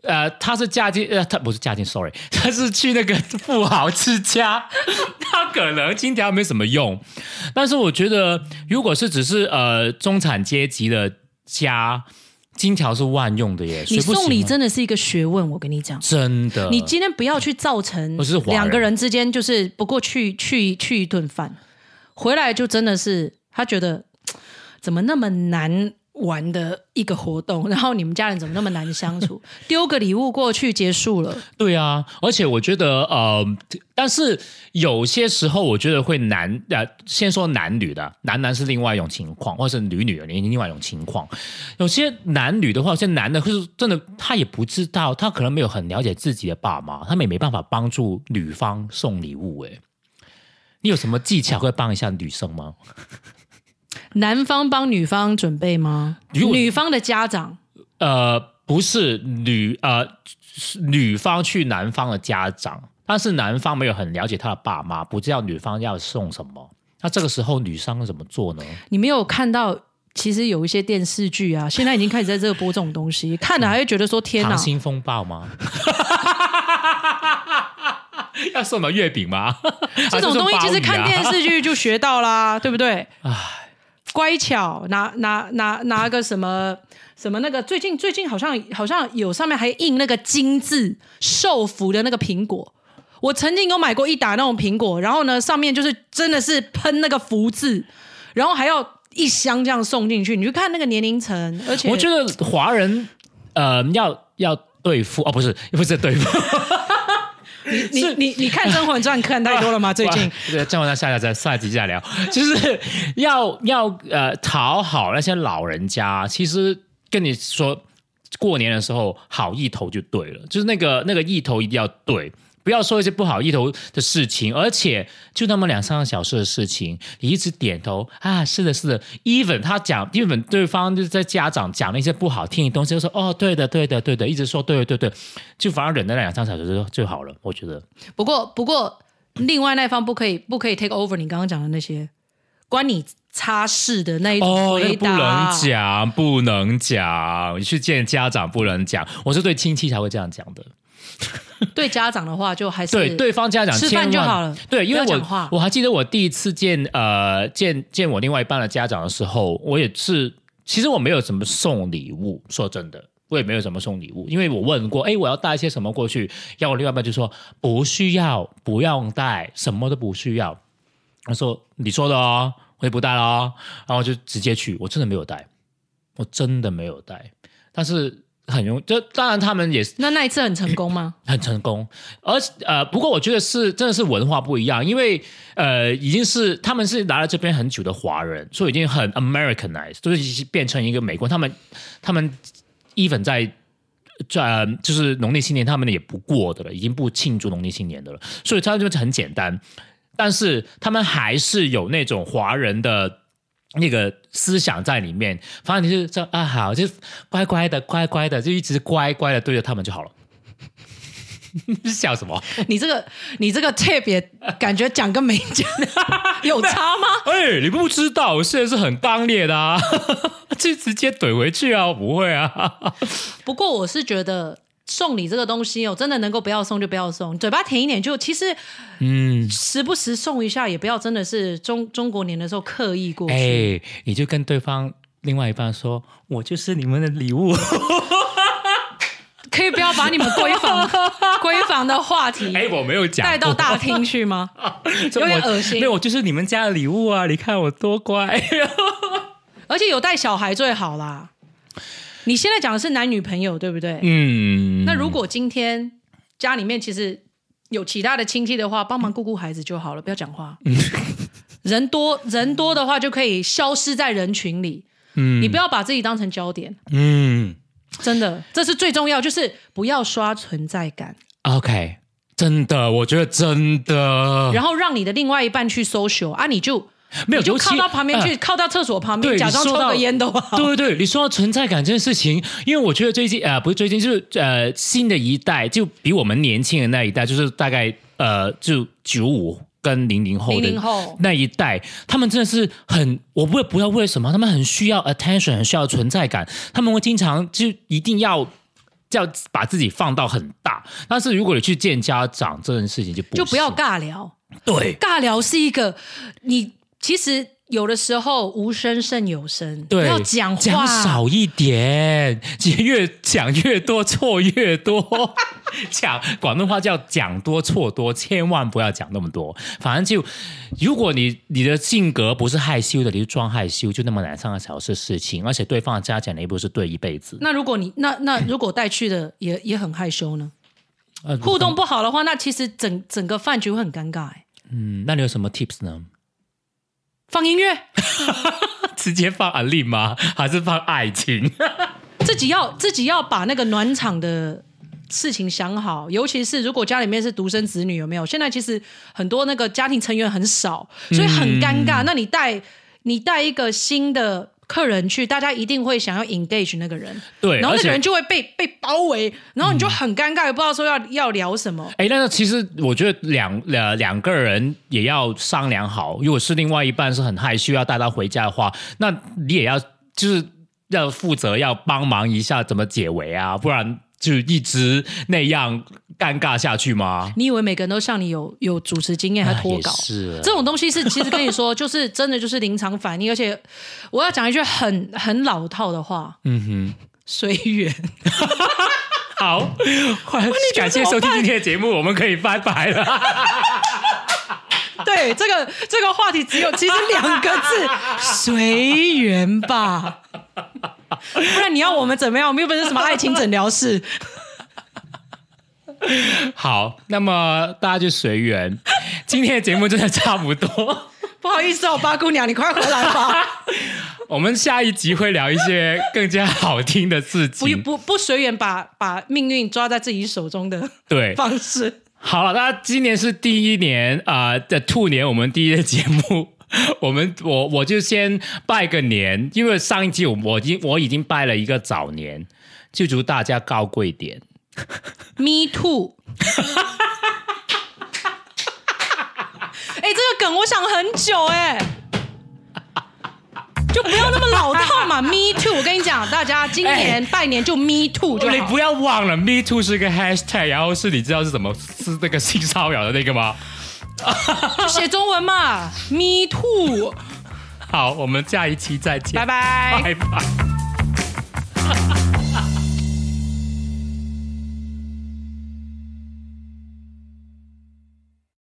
呃，他是嫁进呃，他不是嫁进，sorry，他是去那个富豪之家，他可能金条没什么用。但是我觉得，如果是只是呃中产阶级的家，金条是万用的耶。你送礼真的是一个学问，我跟你讲。真的，你今天不要去造成两个人之间就是不过去去去一顿饭，回来就真的是他觉得怎么那么难玩的一个活动，[laughs] 然后你们家人怎么那么难相处？[laughs] 丢个礼物过去结束了，对啊，而且我觉得呃，但是有些时候我觉得会男呃，先说男女的，男男是另外一种情况，或者是女女的另外一种情况。有些男女的话，有些男的是真的他也不知道，他可能没有很了解自己的爸妈，他们也没办法帮助女方送礼物。哎，你有什么技巧会帮一下女生吗？男方帮女方准备吗？女方的家长呃，不是女呃是女方去男方的家长，但是男方没有很了解他的爸妈，不知道女方要送什么。那这个时候女生怎么做呢？你没有看到？其实有一些电视剧啊，现在已经开始在热播这种东西，看了还会觉得说天哪溏，心风暴吗？[laughs] 要送什么月饼吗？这种东西其实看电视视剧就学到啦，对不对？唉，乖巧，拿拿拿拿个什么什么那个，最近最近好像好像有上面还印那个金字寿福的那个苹果。我曾经有买过一打那种苹果，然后呢，上面就是真的是喷那个福字，然后还要一箱这样送进去。你去看那个年龄层，而且我觉得华人呃要要对付哦，不是 [laughs] 不是对付，你你你看《甄嬛传》[laughs] 看太多了吗？最近哇对，甄嬛传下下再下一集再聊，[laughs] 就是要要呃讨好那些老人家。其实跟你说，过年的时候好意头就对了，就是那个那个意头一定要对。不要说一些不好意头的事情，而且就那么两三个小时的事情，你一直点头啊，是的，是的。even 他讲，even 对方就是在家长讲了一些不好听的东西，就说哦，对的，对的，对的，一直说对对对，就反而忍那两三个小时就就好了。我觉得不过不过，另外那一方不可以不可以 take over 你刚刚讲的那些关你擦事的那一种哦，那回个不能。讲，不能讲。你去见家长不能讲，我是对亲戚才会这样讲的。[laughs] 对家长的话，就还是对对方家长吃饭就好了对，因为我我还记得我第一次见呃见见我另外一半的家长的时候，我也是，其实我没有怎么送礼物，说真的。我也没有怎么送礼物，因为我问过，哎，我要带一些什么过去？然后我另外一半就说不需要，不用带，什么都不需要。他说你说的哦，我也不带了哦，然后就直接去，我真的没有带，我真的没有带。但是很容，就当然他们也是那那一次很成功吗？[coughs] 很成功，而呃，不过我觉得是真的是文化不一样，因为呃，已经是他们是来了这边很久的华人，所以已经很 Americanized，就是变成一个美国。他们他们 even 在在就是农历新年，他们也不过的了，已经不庆祝农历新年的了，所以他就很简单，但是他们还是有那种华人的。那个思想在里面，反正你是说啊好，就乖乖的乖乖的，就一直乖乖的对着他们就好了。[laughs] 你笑什么？你这个你这个 tip 也感觉讲跟没讲 [laughs] 有差吗？哎，你不知道，我现在是很刚烈的啊，[laughs] 就直接怼回去啊，我不会啊。不过我是觉得送礼这个东西哦，真的能够不要送就不要送，嘴巴甜一点就其实，嗯，时不时送一下也不要真的是中中国年的时候刻意过去。哎，你就跟对方另外一半说，我就是你们的礼物。[laughs] 可以不要把你们闺房闺房的话题，哎，我没有讲带到大厅去吗？[laughs] 有点恶心。没有，就是你们家的礼物啊！你看我多乖，[laughs] 而且有带小孩最好啦。你现在讲的是男女朋友对不对？嗯。那如果今天家里面其实有其他的亲戚的话，帮忙顾顾孩子就好了，不要讲话。人多人多的话，就可以消失在人群里。嗯。你不要把自己当成焦点。嗯。真的，这是最重要，就是不要刷存在感。OK，真的，我觉得真的。然后让你的另外一半去 social 啊，你就没有就靠到旁边去，靠到厕所旁边，假装抽个烟都好。[laughs] 对对对，你说到存在感这件事情，因为我觉得最近呃，不是最近，就是呃，新的一代就比我们年轻的那一代，就是大概呃，就九五。跟零零后的那一代，他们真的是很，我不会不知道为什么，他们很需要 attention，很需要存在感，他们会经常就一定要要把自己放到很大。但是如果你去见家长这件事情，就不就不要尬聊。对，尬聊是一个你其实。有的时候无声胜有声，对，要讲话讲少一点，越讲越多错越多，[laughs] 讲广东话叫讲多错多，千万不要讲那么多。反正就如果你你的性格不是害羞的，你就装害羞，就那么两三个小时事情，而且对方的家长也不是对一辈子。那如果你那那如果带去的也也很害羞呢？互动不好的话，那其实整整个饭局会很尴尬。哎，嗯，那你有什么 tips 呢？放音乐，[laughs] 直接放安利吗？还是放爱情？[laughs] 自己要自己要把那个暖场的事情想好，尤其是如果家里面是独生子女，有没有？现在其实很多那个家庭成员很少，所以很尴尬。那你带你带一个新的。客人去，大家一定会想要 engage 那个人，对，然后那个人就会被被包围，然后你就很尴尬，也不知道说要要聊什么。哎，那其实我觉得两两两个人也要商量好，如果是另外一半是很害羞要带他回家的话，那你也要就是要负责要帮忙一下怎么解围啊，不然就一直那样。尴尬下去吗？你以为每个人都像你有有主持经验还脱稿？是这种东西是其实跟你说，就是真的就是临场反应。而且我要讲一句很很老套的话，嗯哼，随缘。[laughs] 好，感谢收听今天的节目，我们可以拜拜了。[laughs] 对，这个这个话题只有其实两个字，[laughs] 随缘吧。不然你要我们怎么样？我们又不是什么爱情诊疗室。[laughs] 好，那么大家就随缘。今天的节目真的差不多，[laughs] 不好意思哦，八姑娘，你快回来吧。[laughs] 我们下一集会聊一些更加好听的事情。不不不随缘，把把命运抓在自己手中的对方式。好了，那今年是第一年啊的兔年，我们第一的节目，[laughs] 我们我我就先拜个年，因为上一集我我已经我已经拜了一个早年，就祝大家高贵点。Me too。[laughs] 哎，这个梗我想很久哎，就不要那么老套嘛。[laughs] Me too，我跟你讲，大家今年拜年就 Me too 就你不要忘了，Me too 是一个 Hashtag，然后是你知道是怎么是那个性骚扰的那个吗？[laughs] 写中文嘛，Me too。好，我们下一期再见，拜拜，拜拜。